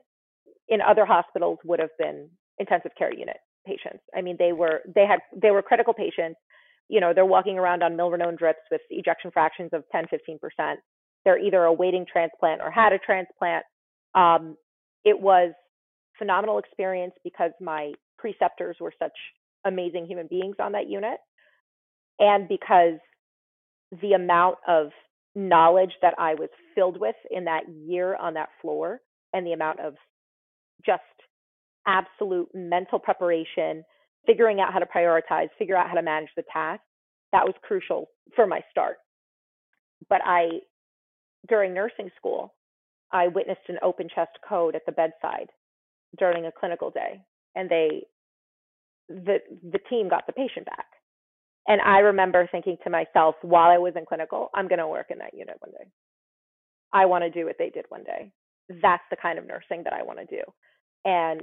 in other hospitals would have been intensive care unit patients. I mean, they were they had they were critical patients. You know, they're walking around on milrinone drips with ejection fractions of 10, 15 percent. They're either awaiting transplant or had a transplant. Um, it was phenomenal experience because my preceptors were such amazing human beings on that unit and because the amount of knowledge that I was filled with in that year on that floor and the amount of just absolute mental preparation, figuring out how to prioritize, figure out how to manage the task, that was crucial for my start. But I, during nursing school, I witnessed an open chest code at the bedside during a clinical day, and they, the the team got the patient back. And I remember thinking to myself while I was in clinical, I'm going to work in that unit one day. I want to do what they did one day. That's the kind of nursing that I want to do. And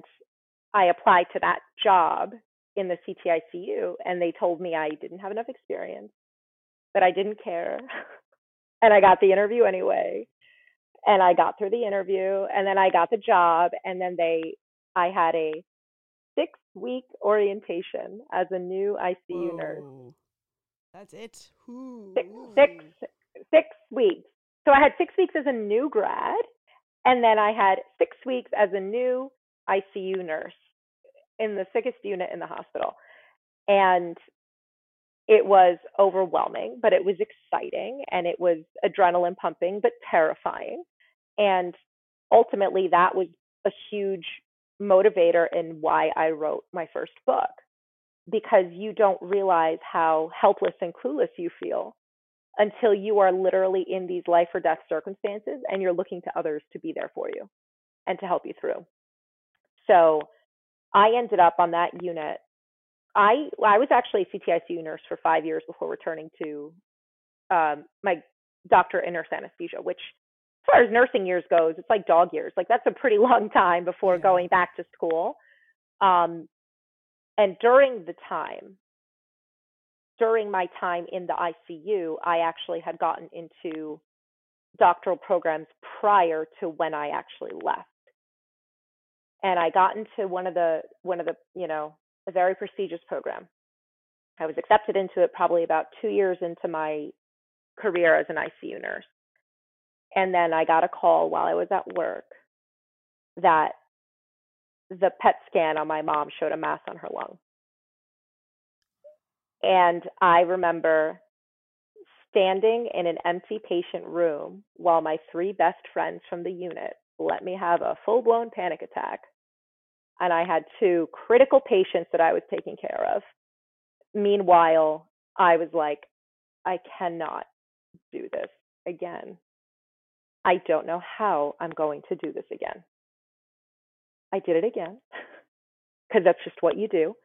I applied to that job in the CTICU, and they told me I didn't have enough experience, but I didn't care. and I got the interview anyway. And I got through the interview, and then I got the job, and then they, I had a six week orientation as a new ICU nurse. That's it. Ooh. Six, six, six weeks. So I had six weeks as a new grad, and then I had six weeks as a new ICU nurse in the sickest unit in the hospital. And it was overwhelming, but it was exciting and it was adrenaline pumping, but terrifying. And ultimately, that was a huge motivator in why I wrote my first book because you don't realize how helpless and clueless you feel until you are literally in these life or death circumstances and you're looking to others to be there for you and to help you through. So I ended up on that unit. I I was actually a CTICU nurse for five years before returning to um, my doctor in nurse anesthesia, which as far as nursing years goes, it's like dog years. Like that's a pretty long time before Yeah. going back to school. Um, and during the time, during my time in the ICU, I actually had gotten into doctoral programs prior to when I actually left. And I got into one of the one of the, you know, a very prestigious program. I was accepted into it probably about 2 years into my career as an ICU nurse. And then I got a call while I was at work that the PET scan on my mom showed a mass on her lung. And I remember standing in an empty patient room while my three best friends from the unit let me have a full blown panic attack. And I had two critical patients that I was taking care of. Meanwhile, I was like, I cannot do this again. I don't know how I'm going to do this again. I did it again because that's just what you do.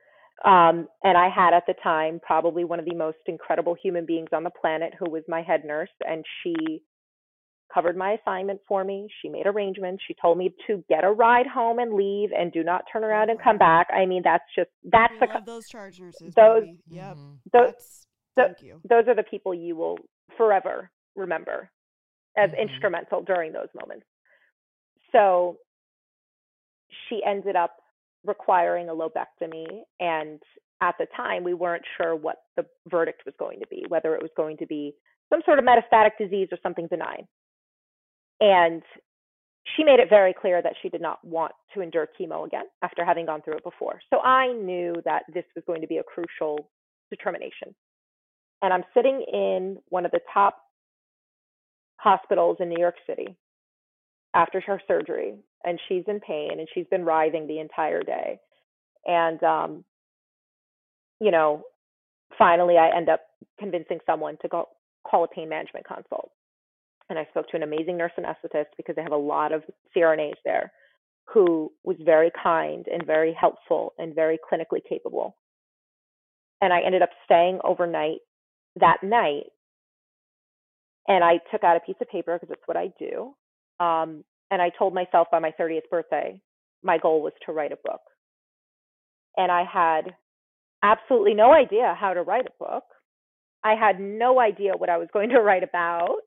Um, and I had at the time probably one of the most incredible human beings on the planet who was my head nurse, and she covered my assignment for me. She made arrangements. She told me to get a ride home and leave and do not turn around and come back. I mean, that's just that's We the love those charge nurses. those- baby. Yep. Those thank you. those are the people you will forever remember as Mhm. instrumental during those moments. So she ended up requiring a lobectomy and at the time we weren't sure what the verdict was going to be whether it was going to be some sort of metastatic disease or something benign and she made it very clear that she did not want to endure chemo again after having gone through it before. So i knew that this was going to be a crucial determination. And i'm sitting in one of the top hospitals in new york city after her surgery and she's in pain and she's been writhing the entire day. And um you know finally i end up convincing someone to go call a pain management consult and i spoke to an amazing nurse anesthetist because they have a lot of crnas there who was very kind and very helpful and very clinically capable and i ended up staying overnight that night and i took out a piece of paper because it's what i do um, and I told myself by my 30th birthday, my goal was to write a book. And I had absolutely no idea how to write a book. I had no idea what I was going to write about.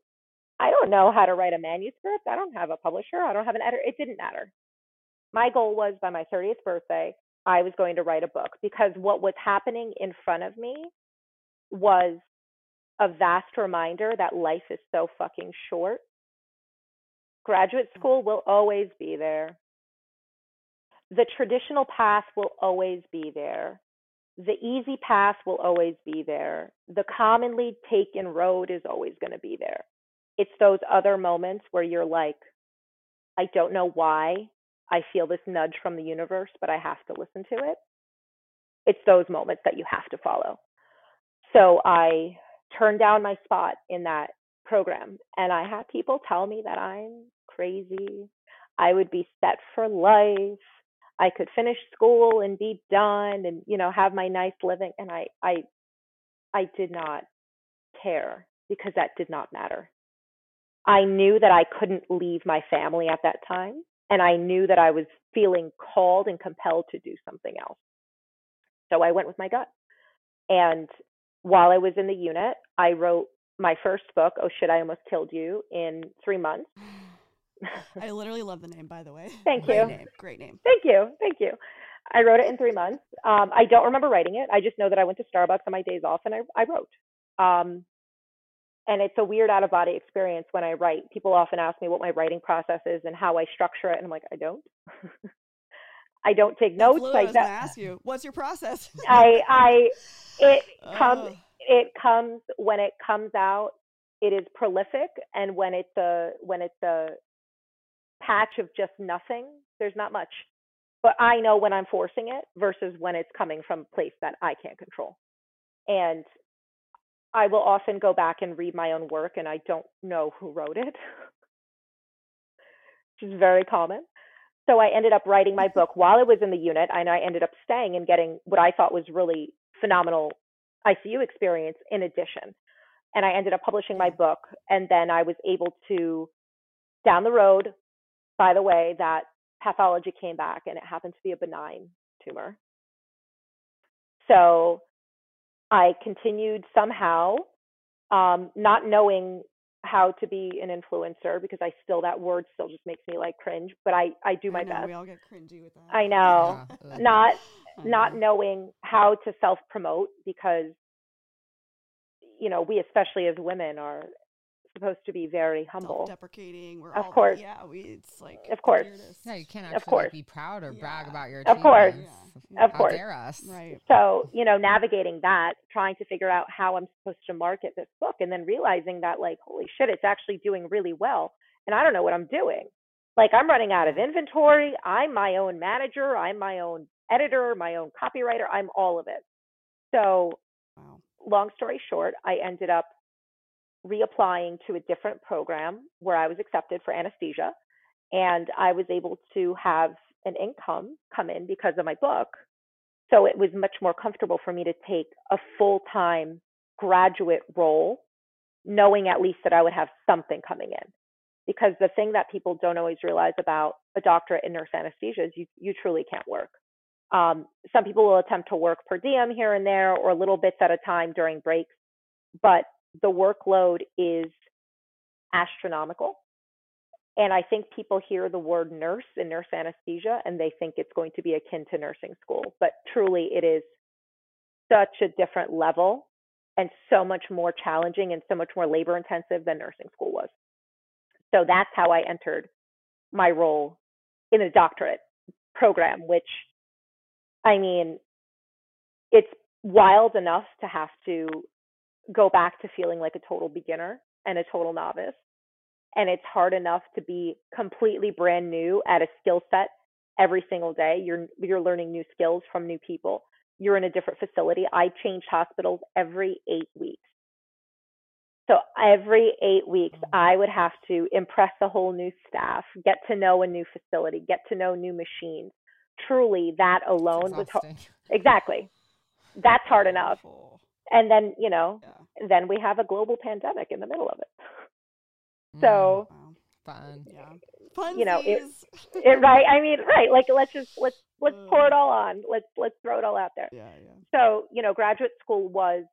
I don't know how to write a manuscript. I don't have a publisher. I don't have an editor. It didn't matter. My goal was by my 30th birthday, I was going to write a book because what was happening in front of me was a vast reminder that life is so fucking short graduate mm. school will always be there. the traditional path will always be there. The easy path will always be there. The commonly taken road is always going to be there. It's those other moments where you're like, I don't know why I feel this nudge from the universe, but I have to listen to it. It's those moments that you have to follow. So I turned down my spot in that program and I had people tell me that I'm crazy. I would be set for life. I could finish school and be done and you know have my nice living and I I I did not care because that did not matter. I knew that I couldn't leave my family at that time and I knew that I was feeling called and compelled to do something else. So I went with my gut. And while I was in the unit, I wrote my first book, Oh Shit, I Almost Killed You, in three months. I literally love the name, by the way. Thank Great you. Name. Great name. Thank you. Thank you. I wrote it in three months. Um, I don't remember writing it. I just know that I went to Starbucks on my days off and I, I wrote. Um, and it's a weird out of body experience when I write. People often ask me what my writing process is and how I structure it. And I'm like, I don't. I don't take notes. I I, was going to ask you. What's your process? I, I, it comes, it comes when it comes out. It is prolific, and when it's a when it's a patch of just nothing, there's not much. But I know when I'm forcing it versus when it's coming from a place that I can't control. And I will often go back and read my own work, and I don't know who wrote it, which is very common. So I ended up writing my book while I was in the unit, and I ended up staying and getting what I thought was really phenomenal ICU experience in addition. And I ended up publishing my book, and then I was able to, down the road, by the way, that pathology came back, and it happened to be a benign tumor. So I continued somehow, um, not knowing how to be an influencer because I still that word still just makes me like cringe, but I I do my I know, best. We all get cringy with that. I know. Yeah. Not not knowing how to self promote because you know we especially as women are supposed to be very humble Self-deprecating. We're Of all, course. Yeah, we. It's like Of course. weirdest. Yeah, you can't Of actually course. like, be proud or brag about your Of course. achievements. Yeah. Of How course. dare us? Right. so you know navigating that trying to figure out how i'm supposed to market this book and then realizing that like holy shit it's actually doing really well and i don't know what i'm doing like i'm running out of inventory i'm my own manager i'm my own editor my own copywriter i'm all of it so Wow. long story short i ended up reapplying to a different program where i was accepted for anesthesia and i was able to have an income come in because of my book so it was much more comfortable for me to take a full time graduate role, knowing at least that I would have something coming in. Because the thing that people don't always realize about a doctorate in nurse anesthesia is you, you truly can't work. Um, some people will attempt to work per diem here and there or little bits at a time during breaks, but the workload is astronomical. And I think people hear the word nurse and nurse anesthesia and they think it's going to be akin to nursing school. But truly, it is such a different level and so much more challenging and so much more labor intensive than nursing school was. So that's how I entered my role in a doctorate program, which I mean, it's wild enough to have to go back to feeling like a total beginner and a total novice and it's hard enough to be completely brand new at a skill set every single day. You're you're learning new skills from new people. You're in a different facility. I changed hospitals every 8 weeks. So every 8 weeks i would have to impress a whole new staff get to know a new facility get to know new machines. Truly that alone was hard. exactly. That's hard enough. And then you know Yeah. then we have a global pandemic in the middle of it Mm, so Wow. fun. Yeah. Funsies. You know, it- it, right i mean right like let's just let's let's pour it all on let's let's throw it all out there yeah, yeah. so you know graduate school was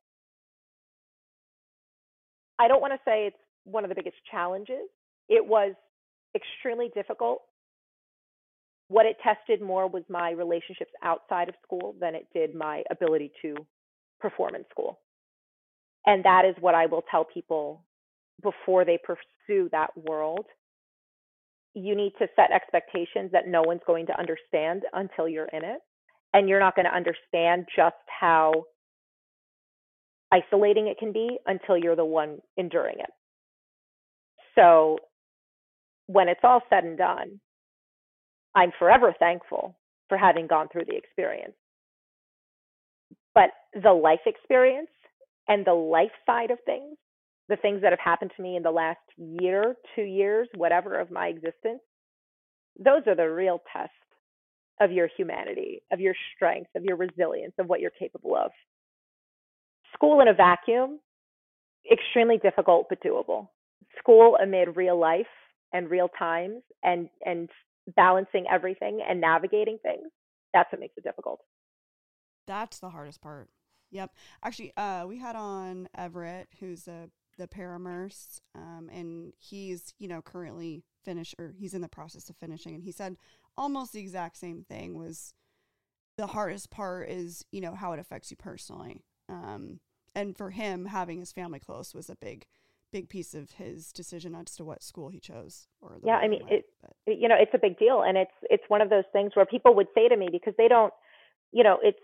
i don't want to say it's one of the biggest challenges it was extremely difficult what it tested more was my relationships outside of school than it did my ability to perform in school and that is what i will tell people before they pursue that world you need to set expectations that no one's going to understand until you're in it. And you're not going to understand just how isolating it can be until you're the one enduring it. So when it's all said and done, I'm forever thankful for having gone through the experience. But the life experience and the life side of things, the things that have happened to me in the last year, two years, whatever of my existence, those are the real tests of your humanity, of your strength, of your resilience, of what you're capable of. School in a vacuum, extremely difficult but doable. School amid real life and real times and and balancing everything and navigating things, that's what makes it difficult. That's the hardest part. Yep. Actually, uh, we had on Everett, who's a the paramers, um, and he's you know currently finished or he's in the process of finishing, and he said almost the exact same thing was the hardest part is you know how it affects you personally, um, and for him having his family close was a big big piece of his decision as to what school he chose or yeah i mean it, you know it's a big deal and it's it's one of those things where people would say to me because they don't you know it's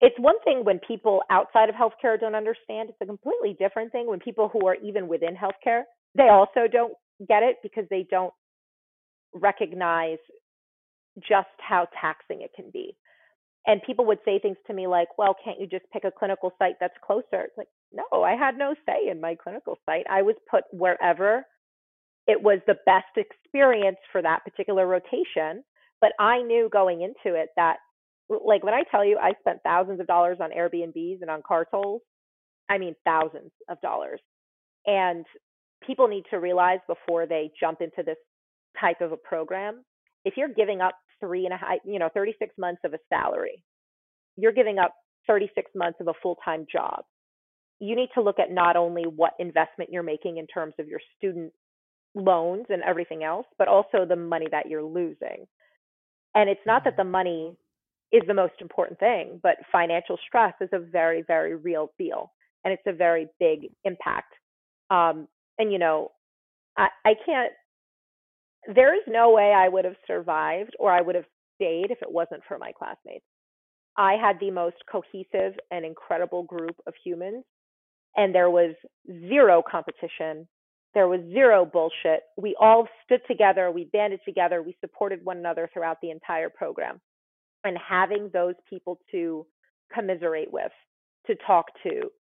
it's one thing when people outside of healthcare don't understand. It's a completely different thing when people who are even within healthcare, they also don't get it because they don't recognize just how taxing it can be. And people would say things to me like, well, can't you just pick a clinical site that's closer? It's like, no, I had no say in my clinical site. I was put wherever it was the best experience for that particular rotation. But I knew going into it that like when I tell you I spent thousands of dollars on Airbnbs and on car tolls, I mean thousands of dollars. And people need to realize before they jump into this type of a program, if you're giving up three and a half, you know, 36 months of a salary, you're giving up 36 months of a full time job. You need to look at not only what investment you're making in terms of your student loans and everything else, but also the money that you're losing. And it's not that mm-hmm. the money is the most important thing. But financial stress is a very, very real deal, and it's a very big impact. Um, and you know, I, I can't. There is no way I would have survived or I would have stayed if it wasn't for my classmates. I had the most cohesive and incredible group of humans, and there was zero competition. There was zero bullshit. We all stood together, we banded together, we supported one another throughout the entire program and having those people to commiserate with, to talk to,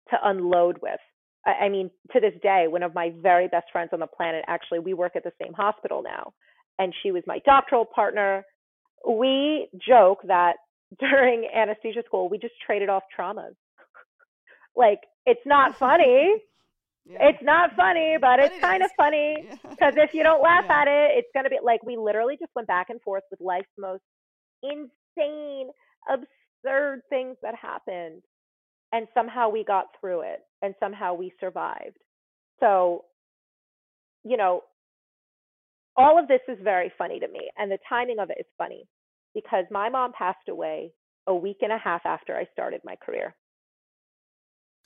to unload with. I mean, to this day, one of my very best friends on the planet, actually, we work at the same hospital now, and she was my doctoral partner. We joke that during anesthesia school, we just traded off traumas. like, it's not funny. Yeah. It's not funny, but, but it's it kind is. of funny because if you don't laugh yeah. at it, it's going to be like we literally just went back and forth with life's most insane, absurd things that happened. And somehow we got through it and somehow we survived. So, you know, all of this is very funny to me. And the timing of it is funny because my mom passed away a week and a half after I started my career.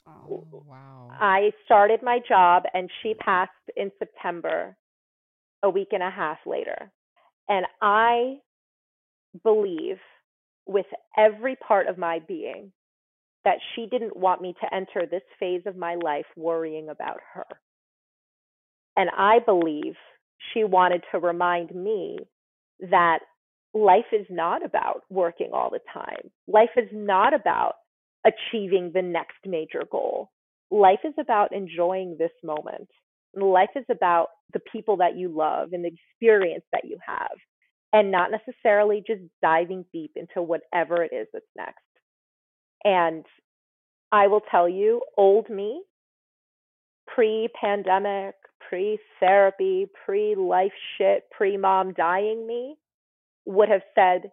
Oh, wow. I started my job and she passed in September, a week and a half later. And I believe with every part of my being that she didn't want me to enter this phase of my life worrying about her. And I believe she wanted to remind me that life is not about working all the time. Life is not about achieving the next major goal. Life is about enjoying this moment. Life is about the people that you love and the experience that you have and not necessarily just diving deep into whatever it is that's next. And I will tell you, old me, pre pandemic, pre therapy, pre life shit, pre mom dying me would have said,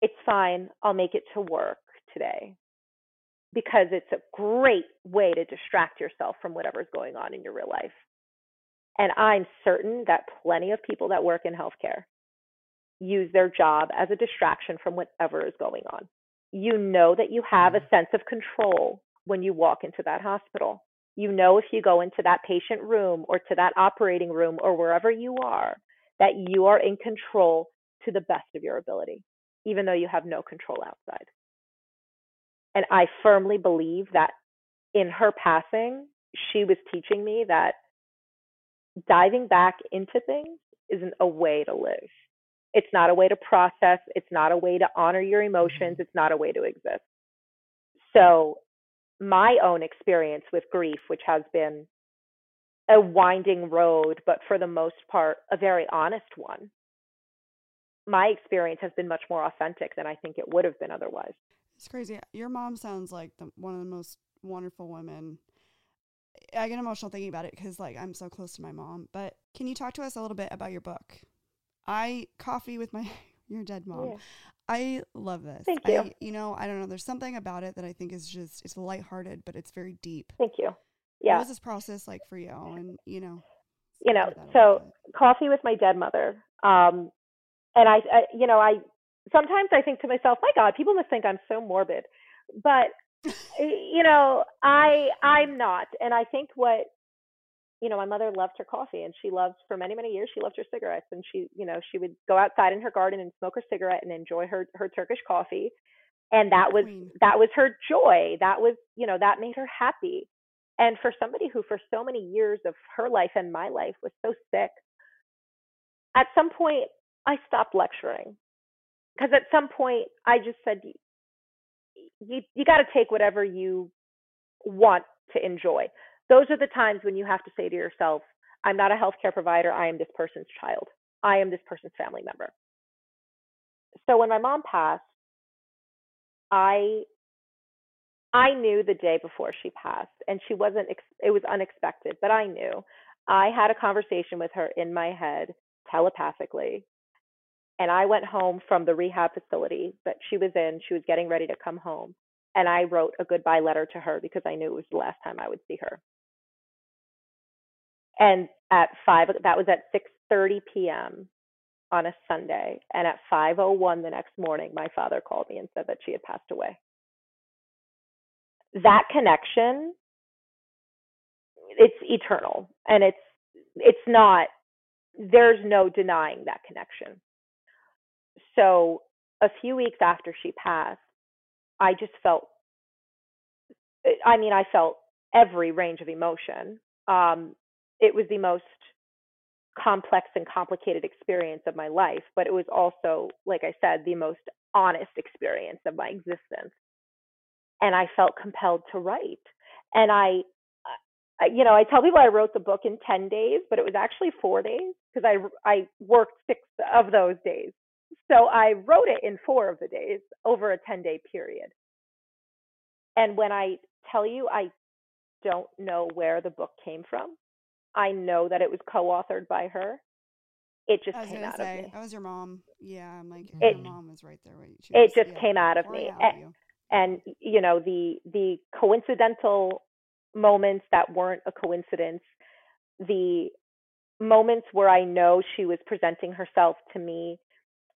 It's fine, I'll make it to work today. Because it's a great way to distract yourself from whatever's going on in your real life. And I'm certain that plenty of people that work in healthcare use their job as a distraction from whatever is going on. You know that you have a mm-hmm. sense of control when you walk into that hospital. You know if you go into that patient room or to that operating room or wherever you are, that you are in control to the best of your ability, even though you have no control outside. And I firmly believe that in her passing, she was teaching me that diving back into things isn't a way to live. It's not a way to process. It's not a way to honor your emotions. Mm-hmm. It's not a way to exist. So, my own experience with grief, which has been a winding road, but for the most part, a very honest one, my experience has been much more authentic than I think it would have been otherwise. It's crazy. Your mom sounds like the, one of the most wonderful women. I get emotional thinking about it because, like, I'm so close to my mom. But can you talk to us a little bit about your book? I coffee with my your dead mom. Yeah. I love this. Thank you. I, you know, I don't know. There's something about it that I think is just it's lighthearted, but it's very deep. Thank you. Yeah. What was this process like for you? And you know, you know, so coffee with my dead mother. Um, and I, I, you know, I sometimes I think to myself, my God, people must think I'm so morbid, but you know, I I'm not, and I think what you know, my mother loved her coffee and she loved for many, many years, she loved her cigarettes and she, you know, she would go outside in her garden and smoke her cigarette and enjoy her, her Turkish coffee. And that was, Queen. that was her joy. That was, you know, that made her happy. And for somebody who for so many years of her life and my life was so sick, at some point I stopped lecturing because at some point I just said, you, you got to take whatever you want to enjoy those are the times when you have to say to yourself, I'm not a healthcare provider. I am this person's child. I am this person's family member. So when my mom passed, I I knew the day before she passed, and she wasn't. It was unexpected, but I knew. I had a conversation with her in my head telepathically, and I went home from the rehab facility that she was in. She was getting ready to come home, and I wrote a goodbye letter to her because I knew it was the last time I would see her and at five that was at 6:30 p.m. on a Sunday, and at 5:01 the next morning, my father called me and said that she had passed away. That connection, it's eternal, and it's it's not. There's no denying that connection. So a few weeks after she passed, I just felt. I mean, I felt every range of emotion. Um, it was the most complex and complicated experience of my life, but it was also, like I said, the most honest experience of my existence. And I felt compelled to write. And I, you know, I tell people I wrote the book in 10 days, but it was actually four days because I, I worked six of those days. So I wrote it in four of the days over a 10 day period. And when I tell you I don't know where the book came from, I know that it was co-authored by her. It just came out say, of me. I was your mom. Yeah, I'm like it, your mom was right there. Right? She it was, just yeah, came out of me, and, you. and you know the the coincidental moments that weren't a coincidence, the moments where I know she was presenting herself to me.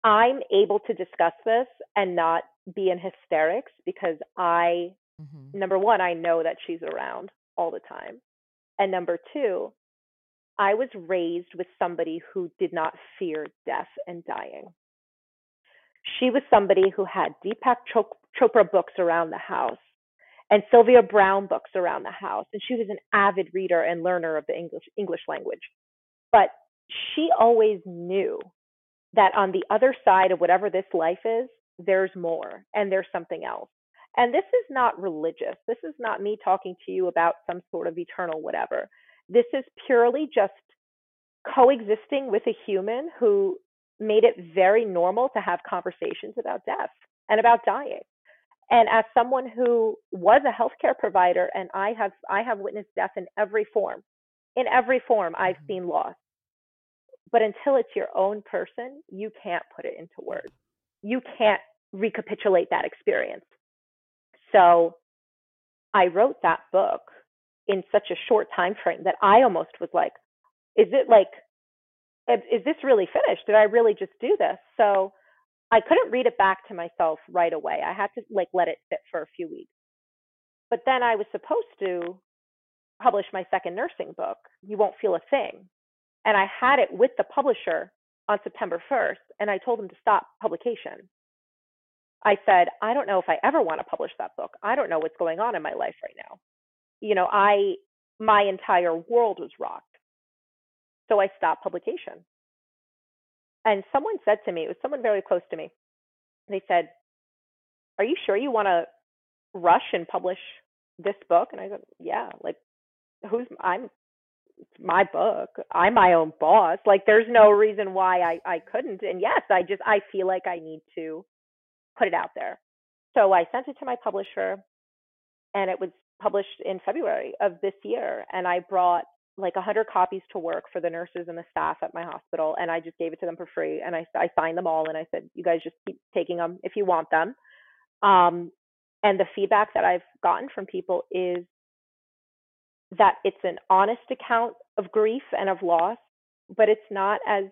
I'm able to discuss this and not be in hysterics because I, mm-hmm. number one, I know that she's around all the time. And number two, I was raised with somebody who did not fear death and dying. She was somebody who had Deepak Chopra books around the house and Sylvia Browne books around the house. And she was an avid reader and learner of the English, English language. But she always knew that on the other side of whatever this life is, there's more and there's something else. And this is not religious. This is not me talking to you about some sort of eternal whatever. This is purely just coexisting with a human who made it very normal to have conversations about death and about dying. And as someone who was a healthcare provider and I have I have witnessed death in every form. In every form I've mm-hmm. seen loss. But until it's your own person, you can't put it into words. You can't recapitulate that experience. So I wrote that book in such a short time frame that I almost was like, is it like, is this really finished? Did I really just do this? So I couldn't read it back to myself right away. I had to like let it sit for a few weeks. But then I was supposed to publish my second nursing book, You Won't Feel a Thing. And I had it with the publisher on September 1st and I told them to stop publication. I said, I don't know if I ever want to publish that book. I don't know what's going on in my life right now. You know, I my entire world was rocked. So I stopped publication. And someone said to me, it was someone very close to me. They said, "Are you sure you want to rush and publish this book?" And I said, "Yeah, like who's I'm it's my book. I'm my own boss. Like there's no reason why I I couldn't. And yes, I just I feel like I need to put it out there. So I sent it to my publisher and it was published in February of this year and I brought like 100 copies to work for the nurses and the staff at my hospital and I just gave it to them for free and I I signed them all and I said you guys just keep taking them if you want them. Um and the feedback that I've gotten from people is that it's an honest account of grief and of loss, but it's not as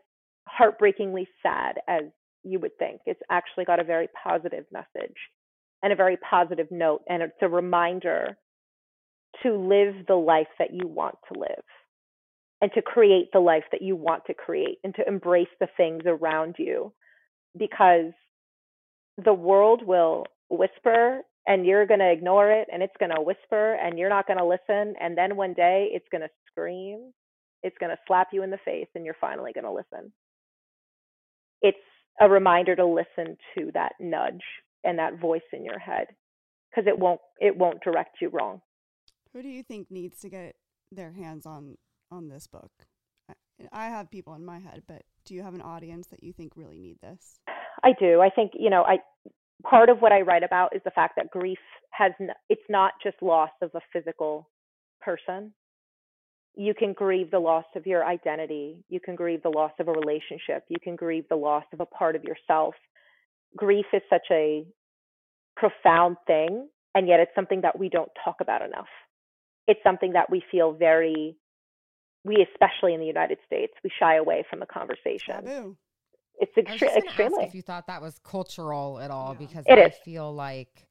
heartbreakingly sad as you would think. It's actually got a very positive message and a very positive note. And it's a reminder to live the life that you want to live and to create the life that you want to create and to embrace the things around you because the world will whisper and you're going to ignore it and it's going to whisper and you're not going to listen and then one day it's going to scream it's going to slap you in the face and you're finally going to listen. It's a reminder to listen to that nudge and that voice in your head because it won't it won't direct you wrong Who do you think needs to get their hands on on this book? I, I have people in my head, but do you have an audience that you think really need this? I do. I think, you know, I part of what I write about is the fact that grief has n- it's not just loss of a physical person. You can grieve the loss of your identity. You can grieve the loss of a relationship. You can grieve the loss of a part of yourself. Grief is such a profound thing, and yet it's something that we don't talk about enough. It's something that we feel very we especially in the United States, we shy away from the conversation. Taboo. It's I was extre- extremely ask if you thought that was cultural at all Yeah. because It I is. feel like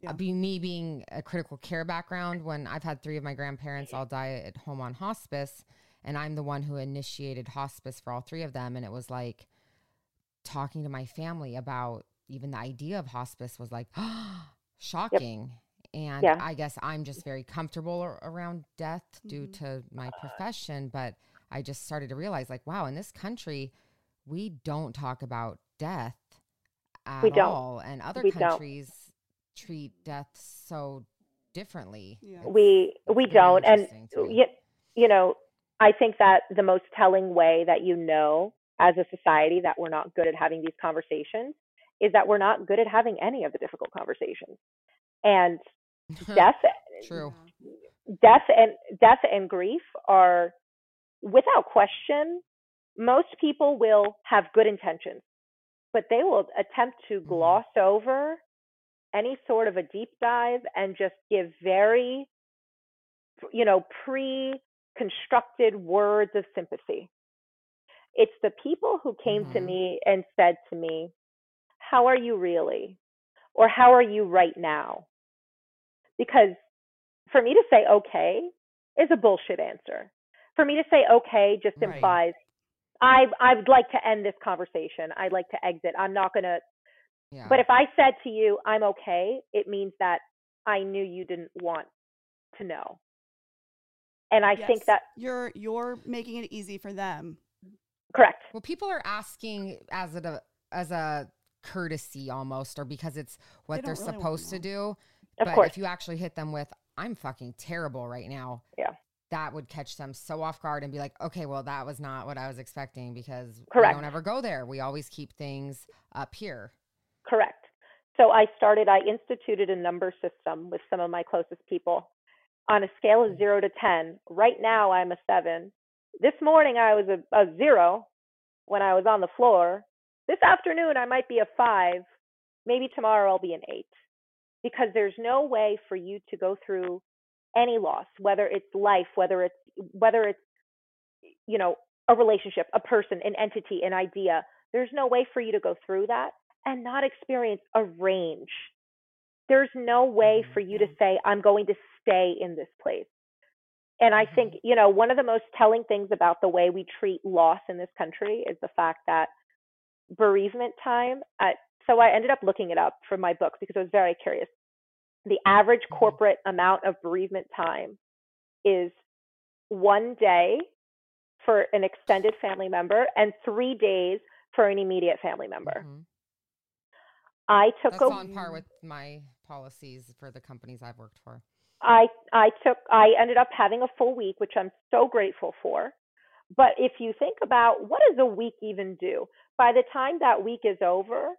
Yeah. uh, be me being a critical care background when I've had three of my grandparents all die at home on hospice and I'm the one who initiated hospice for all three of them and it was like talking to my family about even the idea of hospice was like shocking and Yeah. I guess I'm just very comfortable ar- around death due Mhm. to my profession but I just started to realize like wow in this country we don't talk about death at We don't. all and other We don't. countries treat death so differently Yeah. We we don't and interesting to me. you, you know i think that the most telling way that you know as a society that we're not good at having these conversations is that we're not good at having any of the difficult conversations and death true death and death and grief are without question most people will have good intentions but they will attempt to Mhm. gloss over any sort of a deep dive and just give very you know pre-constructed words of sympathy it's the people who came to Mhm. me and said to me how are you really or how are you right now because for me to say okay is a bullshit answer. For me to say okay just Right. implies I I would like to end this conversation. I'd like to exit. I'm not going to yeah But if I said to you I'm okay, it means that I knew you didn't want to know. And I think that you're you're making it easy for them. correct. well people are asking as a as a courtesy almost or because it's what They they are really wanna supposed to do Of but course. if you actually hit them with i'm fucking terrible right now Yeah. that would catch them so off guard and be like okay well that was not what i was expecting because Correct. we don't ever go there we always keep things up here Correct. So I started, I instituted a number system with some of my closest people on a scale of zero to 10. Right now, I'm a seven. This morning, I was a, a zero when I was on the floor. This afternoon, I might be a five. Maybe tomorrow, I'll be an eight. Because there's no way for you to go through any loss, whether it's life, whether it's, whether it's, you know, a relationship, a person, an entity, an idea. There's no way for you to go through that and not experience a range. There's no way for you to mm-hmm. say, I'm going to stay in this place. And I think, mm-hmm. you know, one of the most telling things about the way we treat loss in this country is the fact that bereavement time, at, so I ended up looking it up for my book because I was very curious. The average Mhm. corporate amount of bereavement time is one day for an extended family member and three days for an immediate family member. Mhm. I took That's a on par with my policies for the companies I've worked for. I I took I ended up having a full week, which I'm so grateful for. But if you think about what does a week even do? By the time that week is over,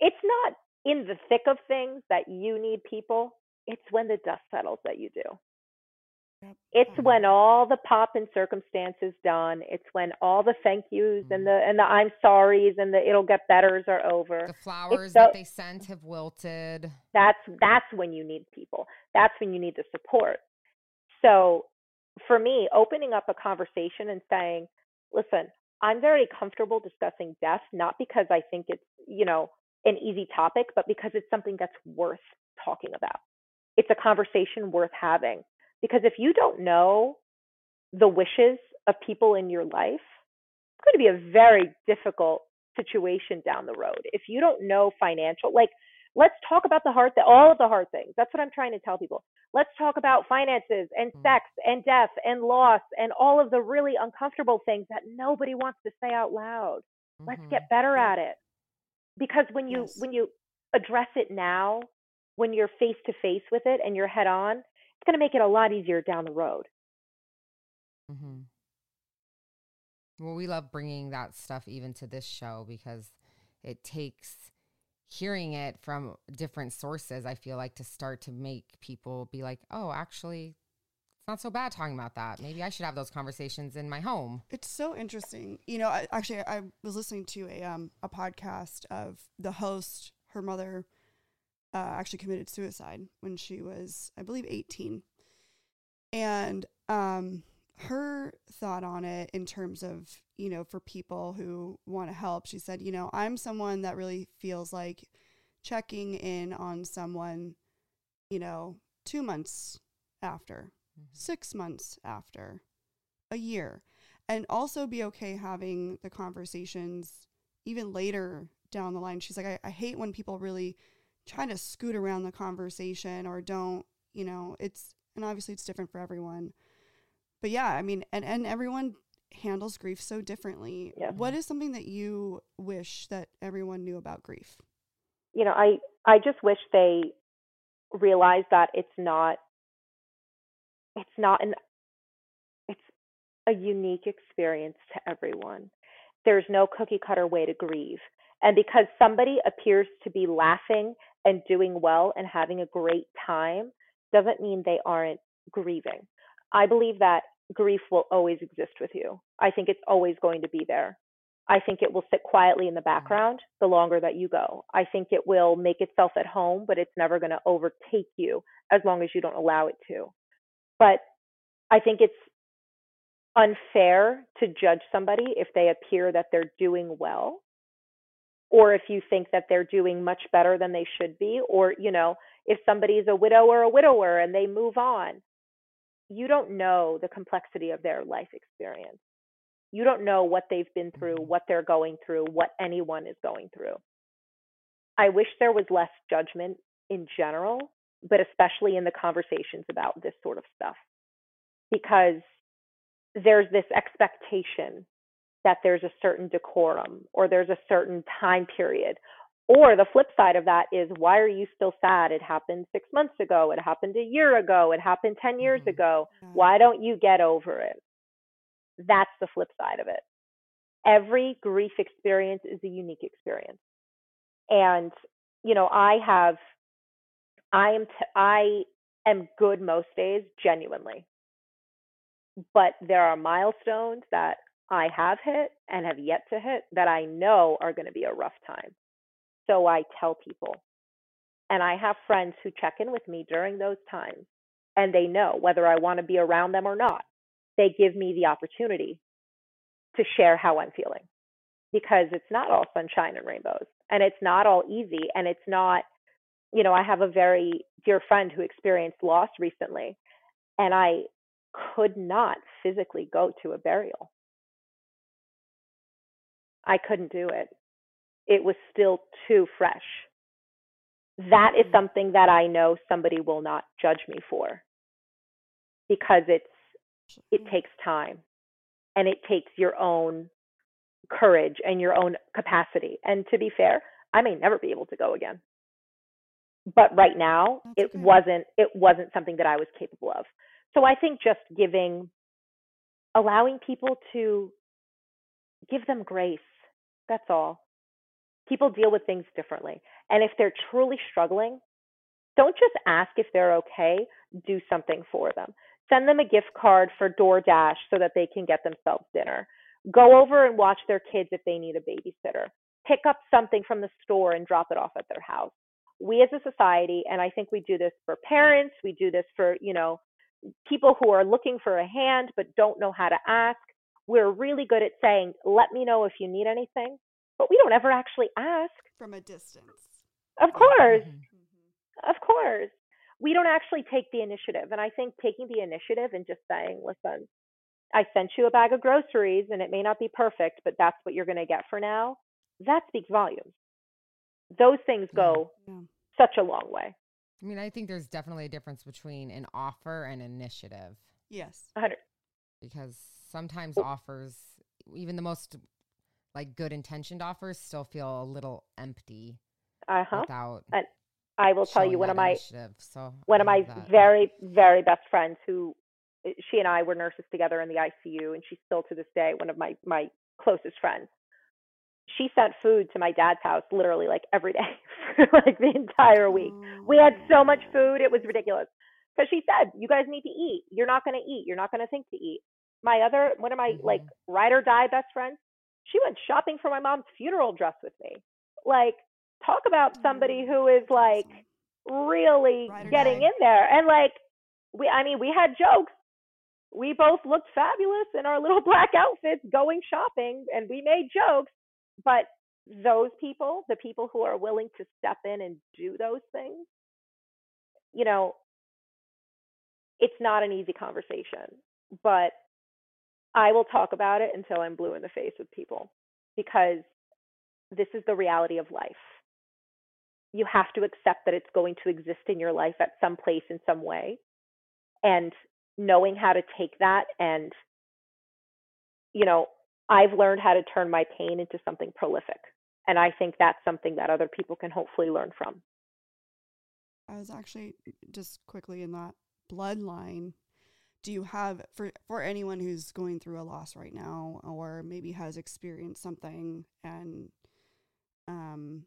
it's not in the thick of things that you need people. It's when the dust settles that you do. Yep. It's when all the pop and circumstance is done. It's when all the thank yous Mhm. and the and the I'm sorries and the it'll get betters are over The flowers so- that they sent have wilted. that's that's when you need people that's when you need the support so for me opening up a conversation and saying listen i'm very comfortable discussing death not because i think it's you know an easy topic but because it's something that's worth talking about. It's a conversation worth having. Because if you don't know the wishes of people in your life it's going to be a very difficult situation down the road. If you don't know financial like let's talk about the hard th- all of the hard things. That's what i'm trying to tell people. Let's talk about finances and Mhm. sex and death and loss and all of the really uncomfortable things that nobody wants to say out loud. Let's Mhm. get better at it because when you Yes. when you address it now when you're face to face with it and you're head on it's going to make it a lot easier down the road mm-hmm. Well, we love bringing that stuff even to this show because it takes hearing it from different sources. I feel like to start to make people be like, oh, actually, it's not so bad talking about that. Maybe I should have those conversations in my home. It's so interesting. You know, I, actually, I was listening to a um a podcast of the host. Her mother uh, actually committed suicide when she was, I believe, eighteen, and um, her thought on it in terms of you know for people who want to help. She said, you know, I'm someone that really feels like checking in on someone, you know, two months after, Mm-hmm. six months after, a year and also be okay having the conversations even later down the line. She's like, I, I hate when people really try to scoot around the conversation or don't, you know, it's, and obviously it's different for everyone. But yeah, I mean, and, and everyone handles grief so differently. Yeah. What is something that you wish that everyone knew about grief? you know i i just wish they realized that it's not it's not an it's a unique experience to everyone. There's no cookie cutter way to grieve. And because somebody appears to be laughing and doing well and having a great time doesn't mean they aren't grieving. I believe that grief will always exist with you. I think it's always going to be there. I think it will sit quietly in the mm. background the longer that you go. I think it will make itself at home, but it's never going to overtake you as long as you don't allow it to. But I think it's unfair to judge somebody if they appear that they're doing well or if you think that they're doing much better than they should be or you know if somebody's a widow or a widower and they move on you don't know the complexity of their life experience you don't know what they've been through, what they're going through, what anyone is going through. I wish there was less judgment in general, but especially in the conversations about this sort of stuff, because there's this expectation that there's a certain decorum or there's a certain time period. Or the flip side of that is, why are you still sad? It happened six months ago. It happened a year ago. It happened 10 years Mhm. ago. Why don't you get over it? That's the flip side of it. Every grief experience is a unique experience. And, you know, I have, I am, t- I am good most days, genuinely. But there are milestones that I have hit and have yet to hit that I know are going to be a rough time. So I tell people. And I have friends who check in with me during those times and they know whether I want to be around them or not they give me the opportunity to share how I'm feeling because it's not all sunshine and rainbows and it's not all easy and it's not you know I have a very dear friend who experienced loss recently and I could not physically go to a burial. I couldn't do it. It was still too fresh. That is Mhm. something that I know somebody will not judge me for because it's it takes time and it takes your own courage and your own capacity. And to be fair, I may never be able to go again. But right now, That's it wasn't it wasn't something that I was capable of. So I think just giving allowing people to give them grace. That's all. People deal with things differently. And if they're truly struggling, don't just ask if they're okay, do something for them. Send them a gift card for DoorDash so that they can get themselves dinner. Go over and watch their kids if they need a babysitter. Pick up something from the store and drop it off at their house. We as a society, and I think we do this for parents, we do this for, you know, people who are looking for a hand but don't know how to ask. We're really good at saying, let me know if you need anything, but we don't ever actually ask. from a distance. Of course. Mhm. Of course. We don't actually take the initiative. And I think taking the initiative and just saying, listen, I sent you a bag of groceries and it may not be perfect, but that's what you're going to get for now. That speaks volumes. Those things go Yeah. such a long way. I mean, I think there's definitely a difference between an offer and initiative Yes. 100. because sometimes Oh. offers, even the most like good intentioned offers, still feel a little empty Uh huh. without. And I will tell you showing one of that my initiative. So one I of my that. very very best friends who eh, she and I were nurses together in the ICU and she's still to this day one of my my closest friends. She sent food to my dad's house literally like every day for like the entire week. We had so much food, it was ridiculous. Cuz she said, "You guys need to eat. You're not going to eat. You're not going to think to eat." My other one of my like ride or die best friends, she went shopping for my mom's funeral dress with me. Like talk about somebody Mm, who is like really getting die. in there and like we i mean we had jokes we both looked fabulous in our little black outfits going shopping and we made jokes but those people the people who are willing to step in and do those things you know it's not an easy conversation but i will talk about it until i'm blue in the face with people because this is the reality of life. You have to accept that it's going to exist in your life at some place in some way and knowing how to take that and you know i've learned how to turn my pain into something prolific and i think that's something that other people can hopefully learn from I was actually just quickly in that bloodline. Do you have for for anyone who's going through a loss right now, or maybe has experienced something and um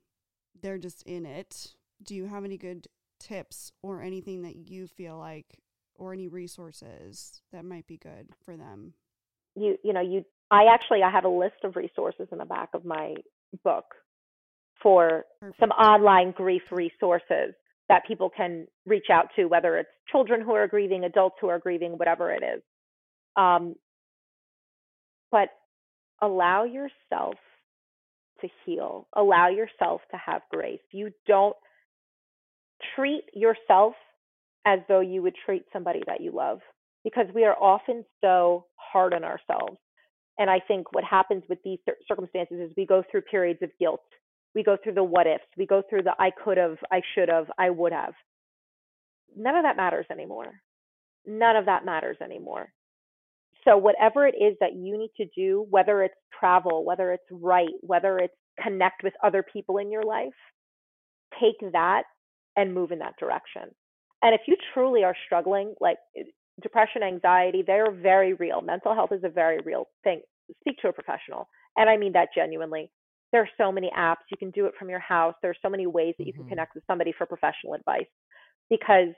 they're just in it? Do you have any good tips or anything that you feel like, or any resources that might be good for them? you you know you i actually i have a list of resources in the back of my book for some online grief resources that people can reach out to whether it's children who are grieving adults who are grieving whatever it is. Um, but allow yourself to heal. Allow yourself to have grace. You don't treat yourself as though you would treat somebody that you love because we are often so hard on ourselves. And I think what happens with these circumstances is we go through periods of guilt. We go through the what ifs. We go through the I could have, I should have, I would have. None of that matters anymore. None of that matters anymore. So, whatever it is that you need to do, whether it's travel, whether it's write, whether it's connect with other people in your life, take that and move in that direction. And if you truly are struggling, like eh, depression, anxiety, they're very real. Mental health is a very real thing. Speak to a professional. And I mean that genuinely. There are so many apps. You can do it from your house. There are so many ways that you can Mhm. connect with somebody for professional advice because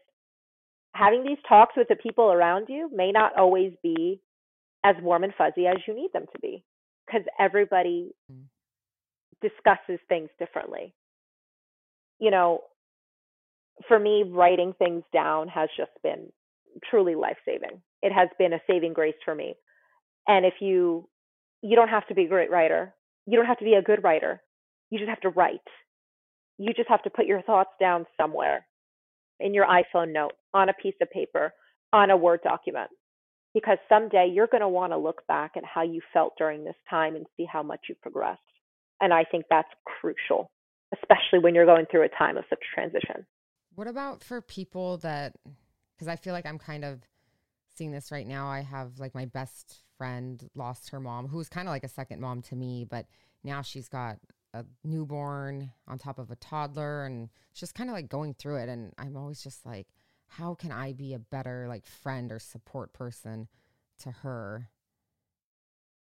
having these talks with the people around you may not always be as warm and fuzzy as you need them to be because everybody Mm. discusses things differently. You know, for me, writing things down has just been truly life saving. It has been a saving grace for me. And if you, you don't have to be a great writer, you don't have to be a good writer. You just have to write. You just have to put your thoughts down somewhere in your iPhone note, on a piece of paper, on a Word document because someday you're going to want to look back at how you felt during this time and see how much you progressed. And I think that's crucial, especially when you're going through a time of such transition. What about for people that, because I feel like I'm kind of seeing this right now. I have like my best friend lost her mom, who was kind of like a second mom to me, but now she's got a newborn on top of a toddler and just kind of like going through it. And I'm always just like, how can I be a better like friend or support person to her?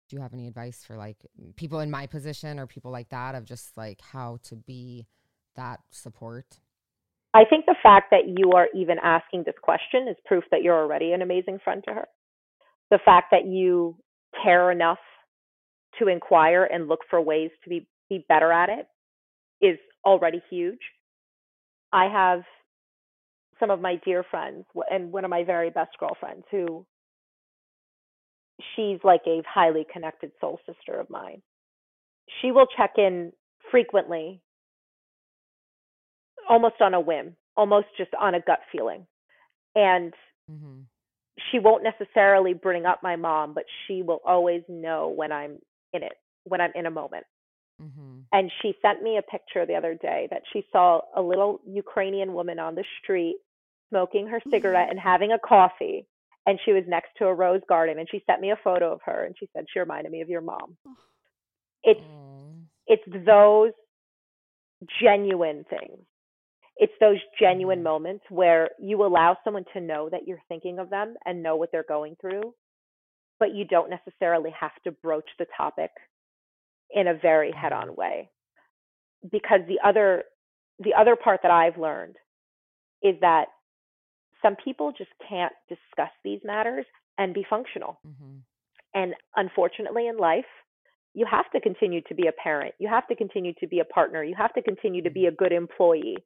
Do you have any advice for like people in my position or people like that of just like how to be that support? I think the fact that you are even asking this question is proof that you're already an amazing friend to her. The fact that you care enough to inquire and look for ways to be, be better at it is already huge. I have some of my dear friends and one of my very best girlfriends who she's like a highly connected soul sister of mine. She will check in frequently, almost on a whim, almost just on a gut feeling. And mm-hmm. She won't necessarily bring up my mom, but she will always know when I'm in it, when I'm in a moment. Mm-hmm. And she sent me a picture the other day that she saw a little Ukrainian woman on the street smoking her cigarette and having a coffee and she was next to a rose garden and she sent me a photo of her and she said she reminded me of your mom. It's it's those genuine things it's those genuine moments where you allow someone to know that you're thinking of them and know what they're going through but you don't necessarily have to broach the topic in a very head on way because the other the other part that i've learned is that some people just can't discuss these matters and be functional. Mm-hmm. And unfortunately, in life, you have to continue to be a parent. You have to continue to be a partner. You have to continue to be a good employee.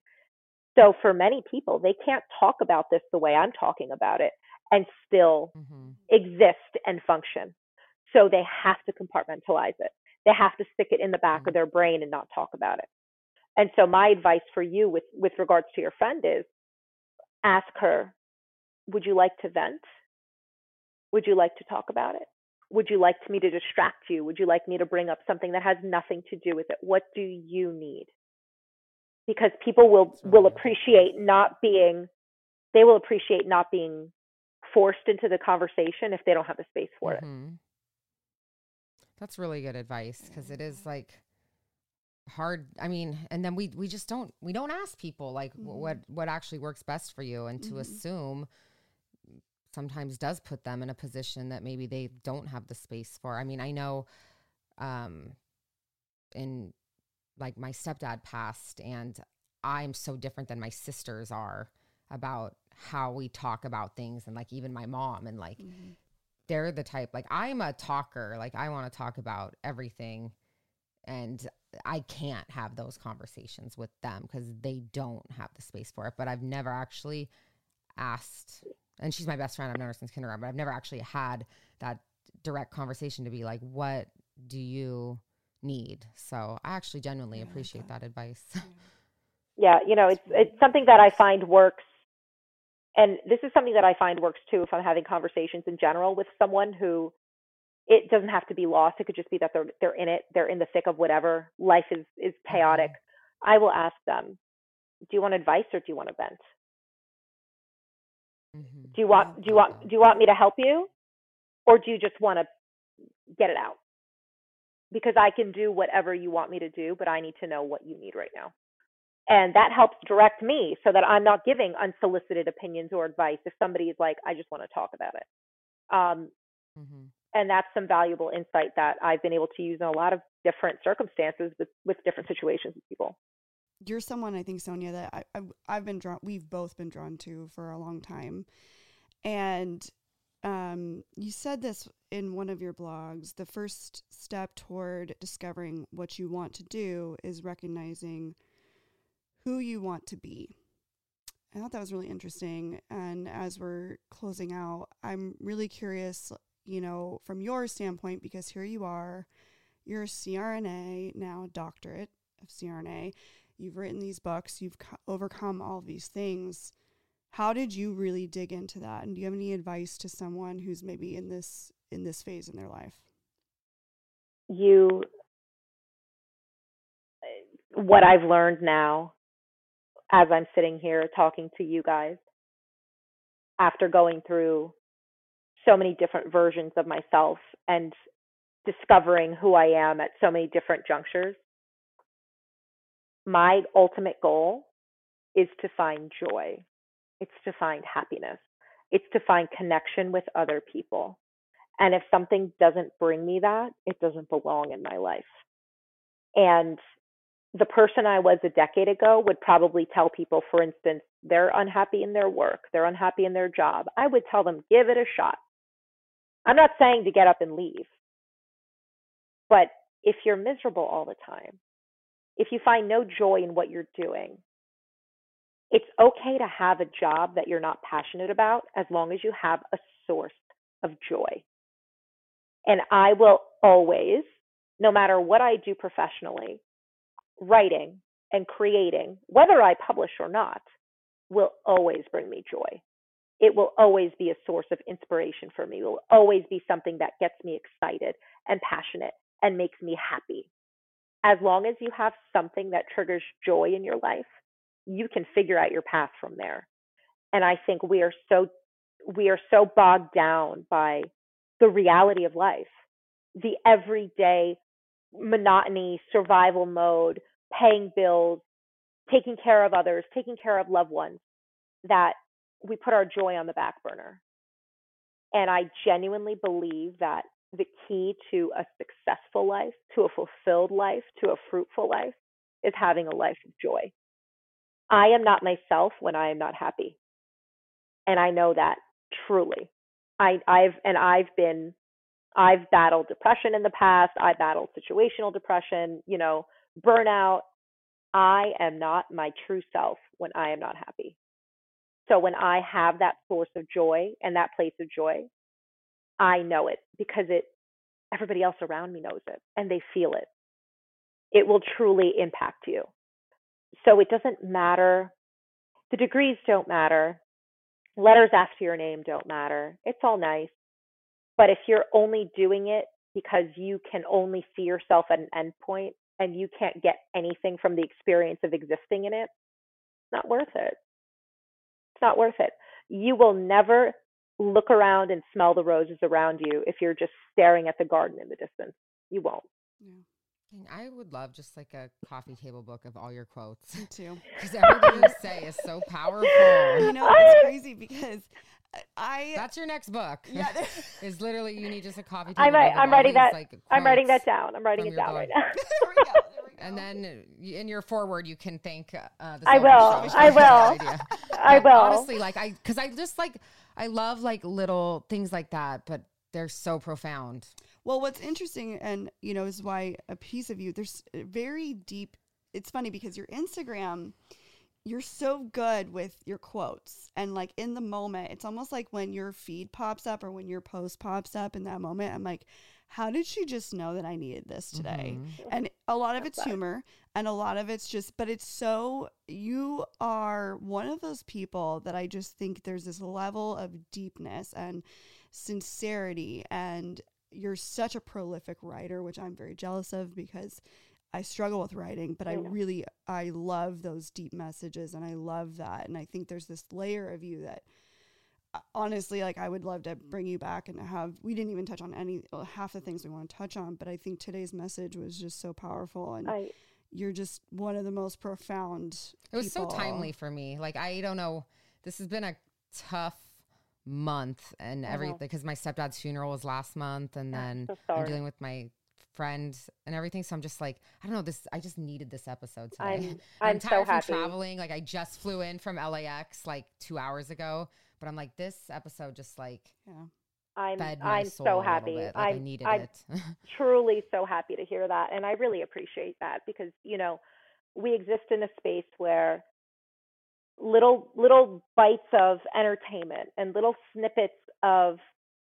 So, for many people, they can't talk about this the way I'm talking about it and still mm-hmm. exist and function. So, they have to compartmentalize it. They have to stick it in the back mm-hmm. of their brain and not talk about it. And so, my advice for you with, with regards to your friend is ask her, Would you like to vent? Would you like to talk about it? Would you like me to distract you? Would you like me to bring up something that has nothing to do with it? What do you need? Because people will will appreciate not being they will appreciate not being forced into the conversation if they don't have the space for mm-hmm. it. That's really good advice because it is like hard i mean and then we we just don't we don't ask people like mm-hmm. what what actually works best for you and to mm-hmm. assume sometimes does put them in a position that maybe they don't have the space for i mean i know um in like my stepdad passed and i'm so different than my sisters are about how we talk about things and like even my mom and like mm-hmm. they're the type like i'm a talker like i want to talk about everything and I can't have those conversations with them because they don't have the space for it. But I've never actually asked, and she's my best friend. I've known her since kindergarten, but I've never actually had that direct conversation to be like, what do you need? So I actually genuinely appreciate that advice. Yeah, you know, it's it's something that I find works and this is something that I find works too if I'm having conversations in general with someone who it doesn't have to be lost. It could just be that they're they're in it. They're in the thick of whatever life is is chaotic. Mm-hmm. I will ask them, "Do you want advice or do you want to vent? Mm-hmm. Do you want do you want do you want me to help you, or do you just want to get it out? Because I can do whatever you want me to do, but I need to know what you need right now." And that helps direct me so that I'm not giving unsolicited opinions or advice if somebody is like, I just want to talk about it. Um, mm-hmm and that's some valuable insight that I've been able to use in a lot of different circumstances with, with different situations with people. You're someone I think Sonja that I, I've, I've been drawn. We've both been drawn to for a long time, and um, you said this in one of your blogs. The first step toward discovering what you want to do is recognizing who you want to be. I thought that was really interesting. And as we're closing out, I'm really curious you know, from your standpoint, because here you are, you're a CRNA, now doctorate of CRNA. You've written these books, you've co- overcome all these things. How did you really dig into that? And do you have any advice to someone who's maybe in this in this phase in their life? You what I've learned now as I'm sitting here talking to you guys after going through so many different versions of myself and discovering who I am at so many different junctures. My ultimate goal is to find joy. It's to find happiness. It's to find connection with other people. And if something doesn't bring me that, it doesn't belong in my life. And the person I was a decade ago would probably tell people, for instance, they're unhappy in their work, they're unhappy in their job. I would tell them, give it a shot. I'm not saying to get up and leave, but if you're miserable all the time, if you find no joy in what you're doing, it's okay to have a job that you're not passionate about as long as you have a source of joy. And I will always, no matter what I do professionally, writing and creating, whether I publish or not, will always bring me joy. It will always be a source of inspiration for me. It will always be something that gets me excited and passionate and makes me happy. As long as you have something that triggers joy in your life, you can figure out your path from there. And I think we are so we are so bogged down by the reality of life, the everyday monotony, survival mode, paying bills, taking care of others, taking care of loved ones, that we put our joy on the back burner. And I genuinely believe that the key to a successful life, to a fulfilled life, to a fruitful life is having a life of joy. I am not myself when I am not happy. And I know that truly. I, I've and I've been I've battled depression in the past. I battled situational depression, you know, burnout. I am not my true self when I am not happy. So when I have that source of joy and that place of joy, I know it because it everybody else around me knows it and they feel it. It will truly impact you. So it doesn't matter. The degrees don't matter. Letters after your name don't matter. It's all nice. But if you're only doing it because you can only see yourself at an endpoint and you can't get anything from the experience of existing in it, it's not worth it. It's not worth it. You will never look around and smell the roses around you if you're just staring at the garden in the distance. You won't. Yeah. I would love just like a coffee table book of all your quotes. Me too. Because everything you say is so powerful. You know, it's crazy because I That's your next book. yeah, is literally you need just a coffee table. I'm, book I'm writing these, that. like, I'm writing that down. I'm writing it your down right now. there we go. There we go. And then in your forward, you can thank uh, the I will. I will. I will. Honestly, like I, because I just like, I love like little things like that, but they're so profound. Well, what's interesting, and you know, is why a piece of you there's very deep. It's funny because your Instagram, you're so good with your quotes, and like in the moment, it's almost like when your feed pops up or when your post pops up in that moment. I'm like, how did she just know that I needed this today? Mhm. And a lot of it's humor, and a lot of it's just, but it's so you are one of those people that I just think there's this level of deepness and sincerity and you're such a prolific writer which i'm very jealous of because i struggle with writing but i I really i love those deep messages and i love that. And i think there's this layer of you that uh, honestly like i would love to bring you back and have we didn't even touch on any well, half the things we want to touch on but i think today's message was just so powerful and I, you're just one of the most profound It was so timely for me. Like I don't know, this has been a tough month and uh-huh. I know. everything because my stepdad's funeral was last month, and then so I'm dealing with my friend and everything. So I'm just like, I don't know. This I just needed this episode today. I'm, And I'm, tired so from happy. traveling. Like I just flew in from LAX like two hours ago, but I'm like, this episode just like yeah I'm, my I'm soul so happy. bit. Like I I'm, needed I'm it. truly so happy to hear that. And I really appreciate that because, you know, we exist in a space where little little bites of entertainment and little snippets of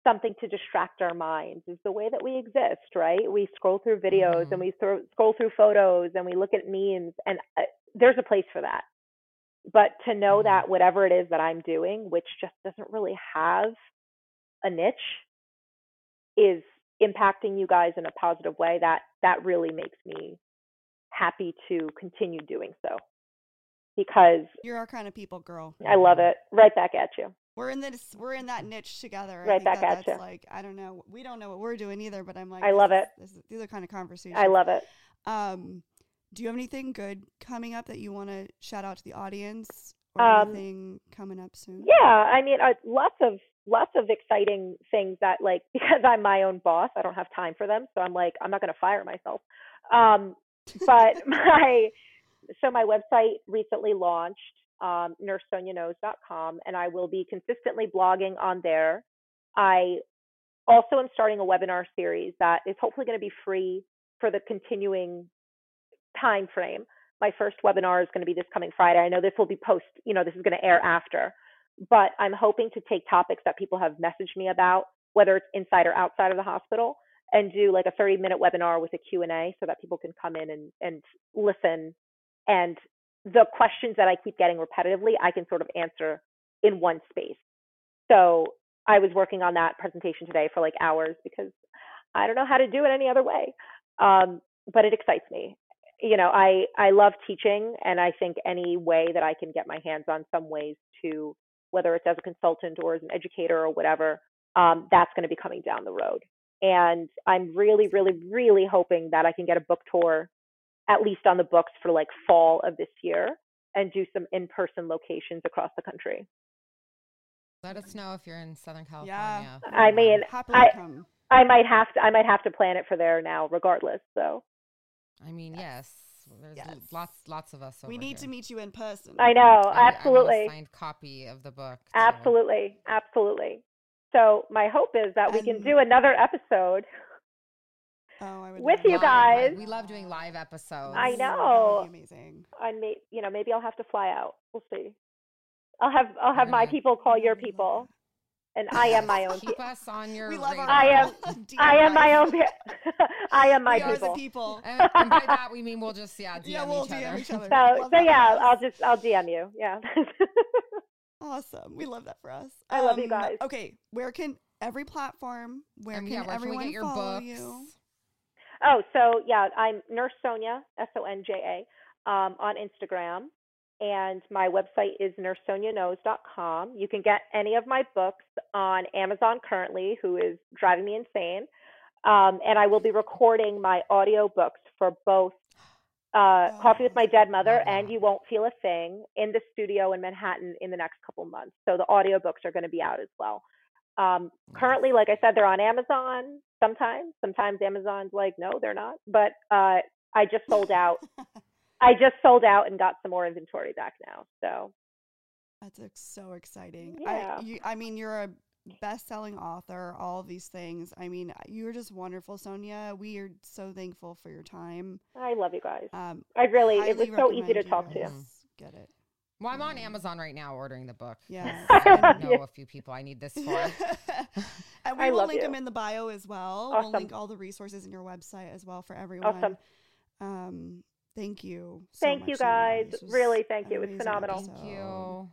something to distract our minds is the way that we exist, right? We scroll through videos Mhm. and we throw, scroll through photos and we look at memes and uh, there's a place for that. but to know Mhm. that whatever it is that I'm doing, which just doesn't really have a niche, is impacting you guys in a positive way, that that really makes me happy to continue doing so. Because You're our kind of people, girl. I love it. Right back at you. We're in this. We're in that niche together. I Right think back that at that's ya. like I don't know. We don't know what we're doing either, but I'm like, I love is- it. This is, these are kind of conversations. I love it. Um, do you have anything good coming up that you want to shout out to the audience, or Um, anything coming up soon? Yeah, I mean, uh, lots of lots of exciting things that like because I'm my own boss, I don't have time for them, so I'm like I'm not going to fire myself. Um, but my so my website recently launched um, nursesonjaknows.com and i will be consistently blogging on there. I also am starting a webinar series that is hopefully going to be free for the continuing time frame my first webinar is going to be this coming friday. I know this will be post you know this is going to air after but i'm hoping to take topics that people have messaged me about whether it's inside or outside of the hospital and do like a 30 minute webinar with a q&a so that people can come in and, and listen and the questions that i keep getting repetitively i can sort of answer in one space. So i was working on that presentation today for like hours because i don't know how to do it any other way um, but it excites me. You know i i love teaching and i think any way that i can get my hands on some ways to whether it's as a consultant or as an educator or whatever um, that's going to be coming down the road. And i'm really really really hoping that i can get a book tour at least on the books for like fall of this year and do some in-person locations across the country Let us know if you're in Southern Yeah. California. I mean, I- come. i might have to i might have to plan it for there now regardless so I mean, yes. There's Yes. lots, lots of us. We over need to meet you in person. i know I- I absolutely signed copy of the book. too. Absolutely, absolutely. So my hope is that we can do another episode. Oh, I would With love you Live, guys. we love doing live episodes. I know. That would be amazing. I may, you know, maybe I'll have to fly out. We'll see. I'll have I'll have You're my gonna- people call your people, and I am my own. Keep Pe- us on your. We love our. I am- I am my own. pe- I am my we are people. the people. And, and by that we mean we'll just yeah DM yeah, we'll each DM other. each other. So so that yeah, I'll just I'll DM you. Yeah. Awesome. We love that for us. I love you Um, guys. Okay, where can every platform? Where and can yeah, where can we everyone get your follow books? you? Oh, so yeah, I'm Nurse Sonja, S O N J A, um, on Instagram, and my website is nursesonjaknows.com. You can get any of my books on Amazon currently, who is driving me insane. Um, and I will be recording my audio books for both uh, Coffee with My Dead Mother and. You Won't Feel a Thing in the studio in Manhattan in the next couple months. So the audio books are going to be out as well. Um, currently, like I said, they're on Amazon sometimes. Sometimes Amazon's like, no, they're not. But uh, I just sold out. I just sold out and got some more inventory back now. So That's so exciting. Yeah. I, you, I mean, you're a best-selling author. All these things. I mean, you're just wonderful, Sonja. We are so thankful for your time. I love you guys. Um, I really, it was so easy to talk to. Get it. Well, I'm on Amazon right now ordering the book. Yeah. 'cause I I know a few people I need this for. and we I will love link you. them in the bio as well. We'll link all the resources in your website as well for everyone. Awesome. Um, thank you. so Thank you much, Sonja. guys. Really, thank you. It's amazing phenomenal. Thank you.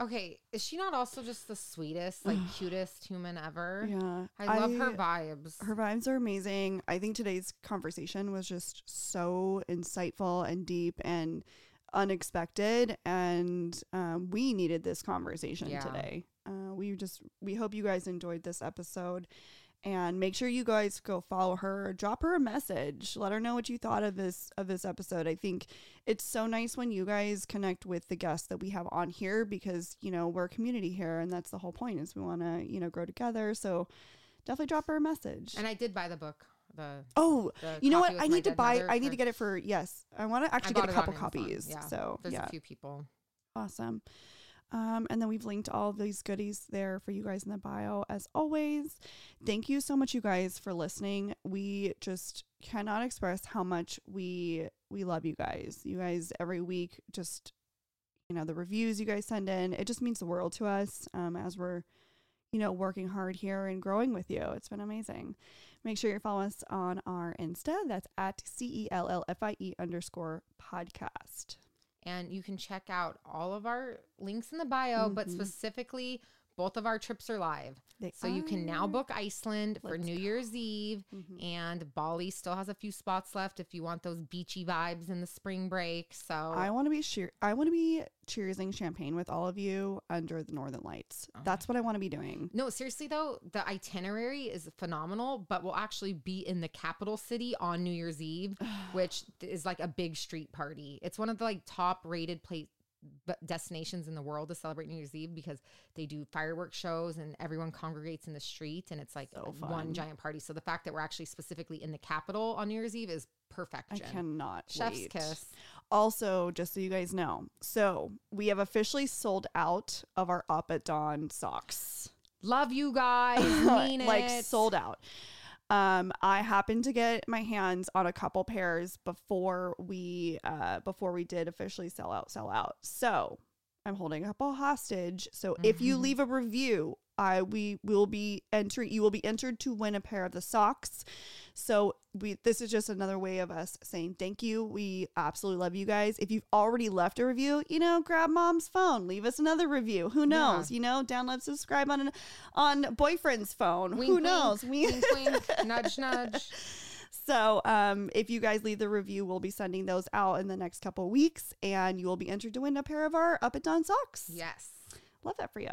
Okay, is she not also just the sweetest, like cutest human ever? Yeah. I love her vibes. Her vibes are amazing. I think today's conversation was just so insightful and deep and unexpected. And um, we needed this conversation Yeah. today. Uh, we just, we hope you guys enjoyed this episode. And make sure you guys go follow her, drop her a message, let her know what you thought of this of this episode. I think it's so nice when you guys connect with the guests that we have on here because you know we're a community here, and that's the whole point is we want to you know grow together. So definitely drop her a message. and I did buy the book. The oh, the you know what? I need to buy. I need to get it for yes. I want to actually get a couple copies. Yeah. So there's yeah, a few people. awesome. Um, and then we've linked all these goodies there for you guys in the bio as always. Thank you so much, you guys, for listening. We just cannot express how much we we love you guys. You guys every week just you know the reviews you guys send in it just means the world to us um, as we're you know working hard here and growing with you. It's been amazing. Make sure you follow us on our insta. That's at c-e-l-l-f-i-e underscore podcast. And you can check out all of our links in the bio, but mm-hmm. specifically, both of our trips are live. They so you can now book Iceland for Let's New Year's Eve, Mhm. and Bali still has a few spots left if you want those beachy vibes in the spring break. So I want to be cheer. I want to be cheersing champagne with all of you under the northern lights. That's what I want to be doing. No, seriously though, the itinerary is phenomenal, but we'll actually be in the capital city on New Year's Eve, which is like a big street party. It's one of the like top rated place destinations in the world to celebrate New Year's Eve because they do fireworks shows and everyone congregates in the street and it's like So one giant party. So the fact that we're actually specifically in the capital on New Year's Eve is perfection. I cannot Chef's wait. kiss. Also, just so you guys know, so we have officially sold out of our Up at Dawn socks. Love you guys. Mean like it. sold out. Um, I happened to get my hands on a couple pairs before we uh before we did officially sell out, sell out. So I'm holding a couple hostage. So if you Mhm. leave a review, I we will be entering you will be entered to win a pair of the socks. So we this is just another way of us saying thank you. We absolutely love you guys. If you've already left a review, you know, grab mom's phone, leave us another review. Who knows? You know, download, subscribe on an, on boyfriend's phone. Wink, Who wink. knows? We Wink, wink. nudge, nudge. so um, if you guys leave the review, we'll be sending those out in the next couple weeks, and you will be entered to win a pair of our Up and Down socks. Yes. love that for you.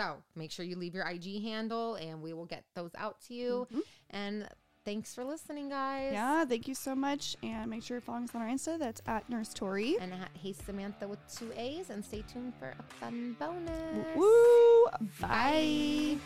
So make sure you leave your IG handle and we will get those out to you. Mm-hmm. And thanks for listening, guys. Yeah, thank you so much, and make sure you're following us on our Insta. That's at Nurse Tori. And at Hey Samantha with two A's and stay tuned for a fun bonus. Woo! Bye. Bye.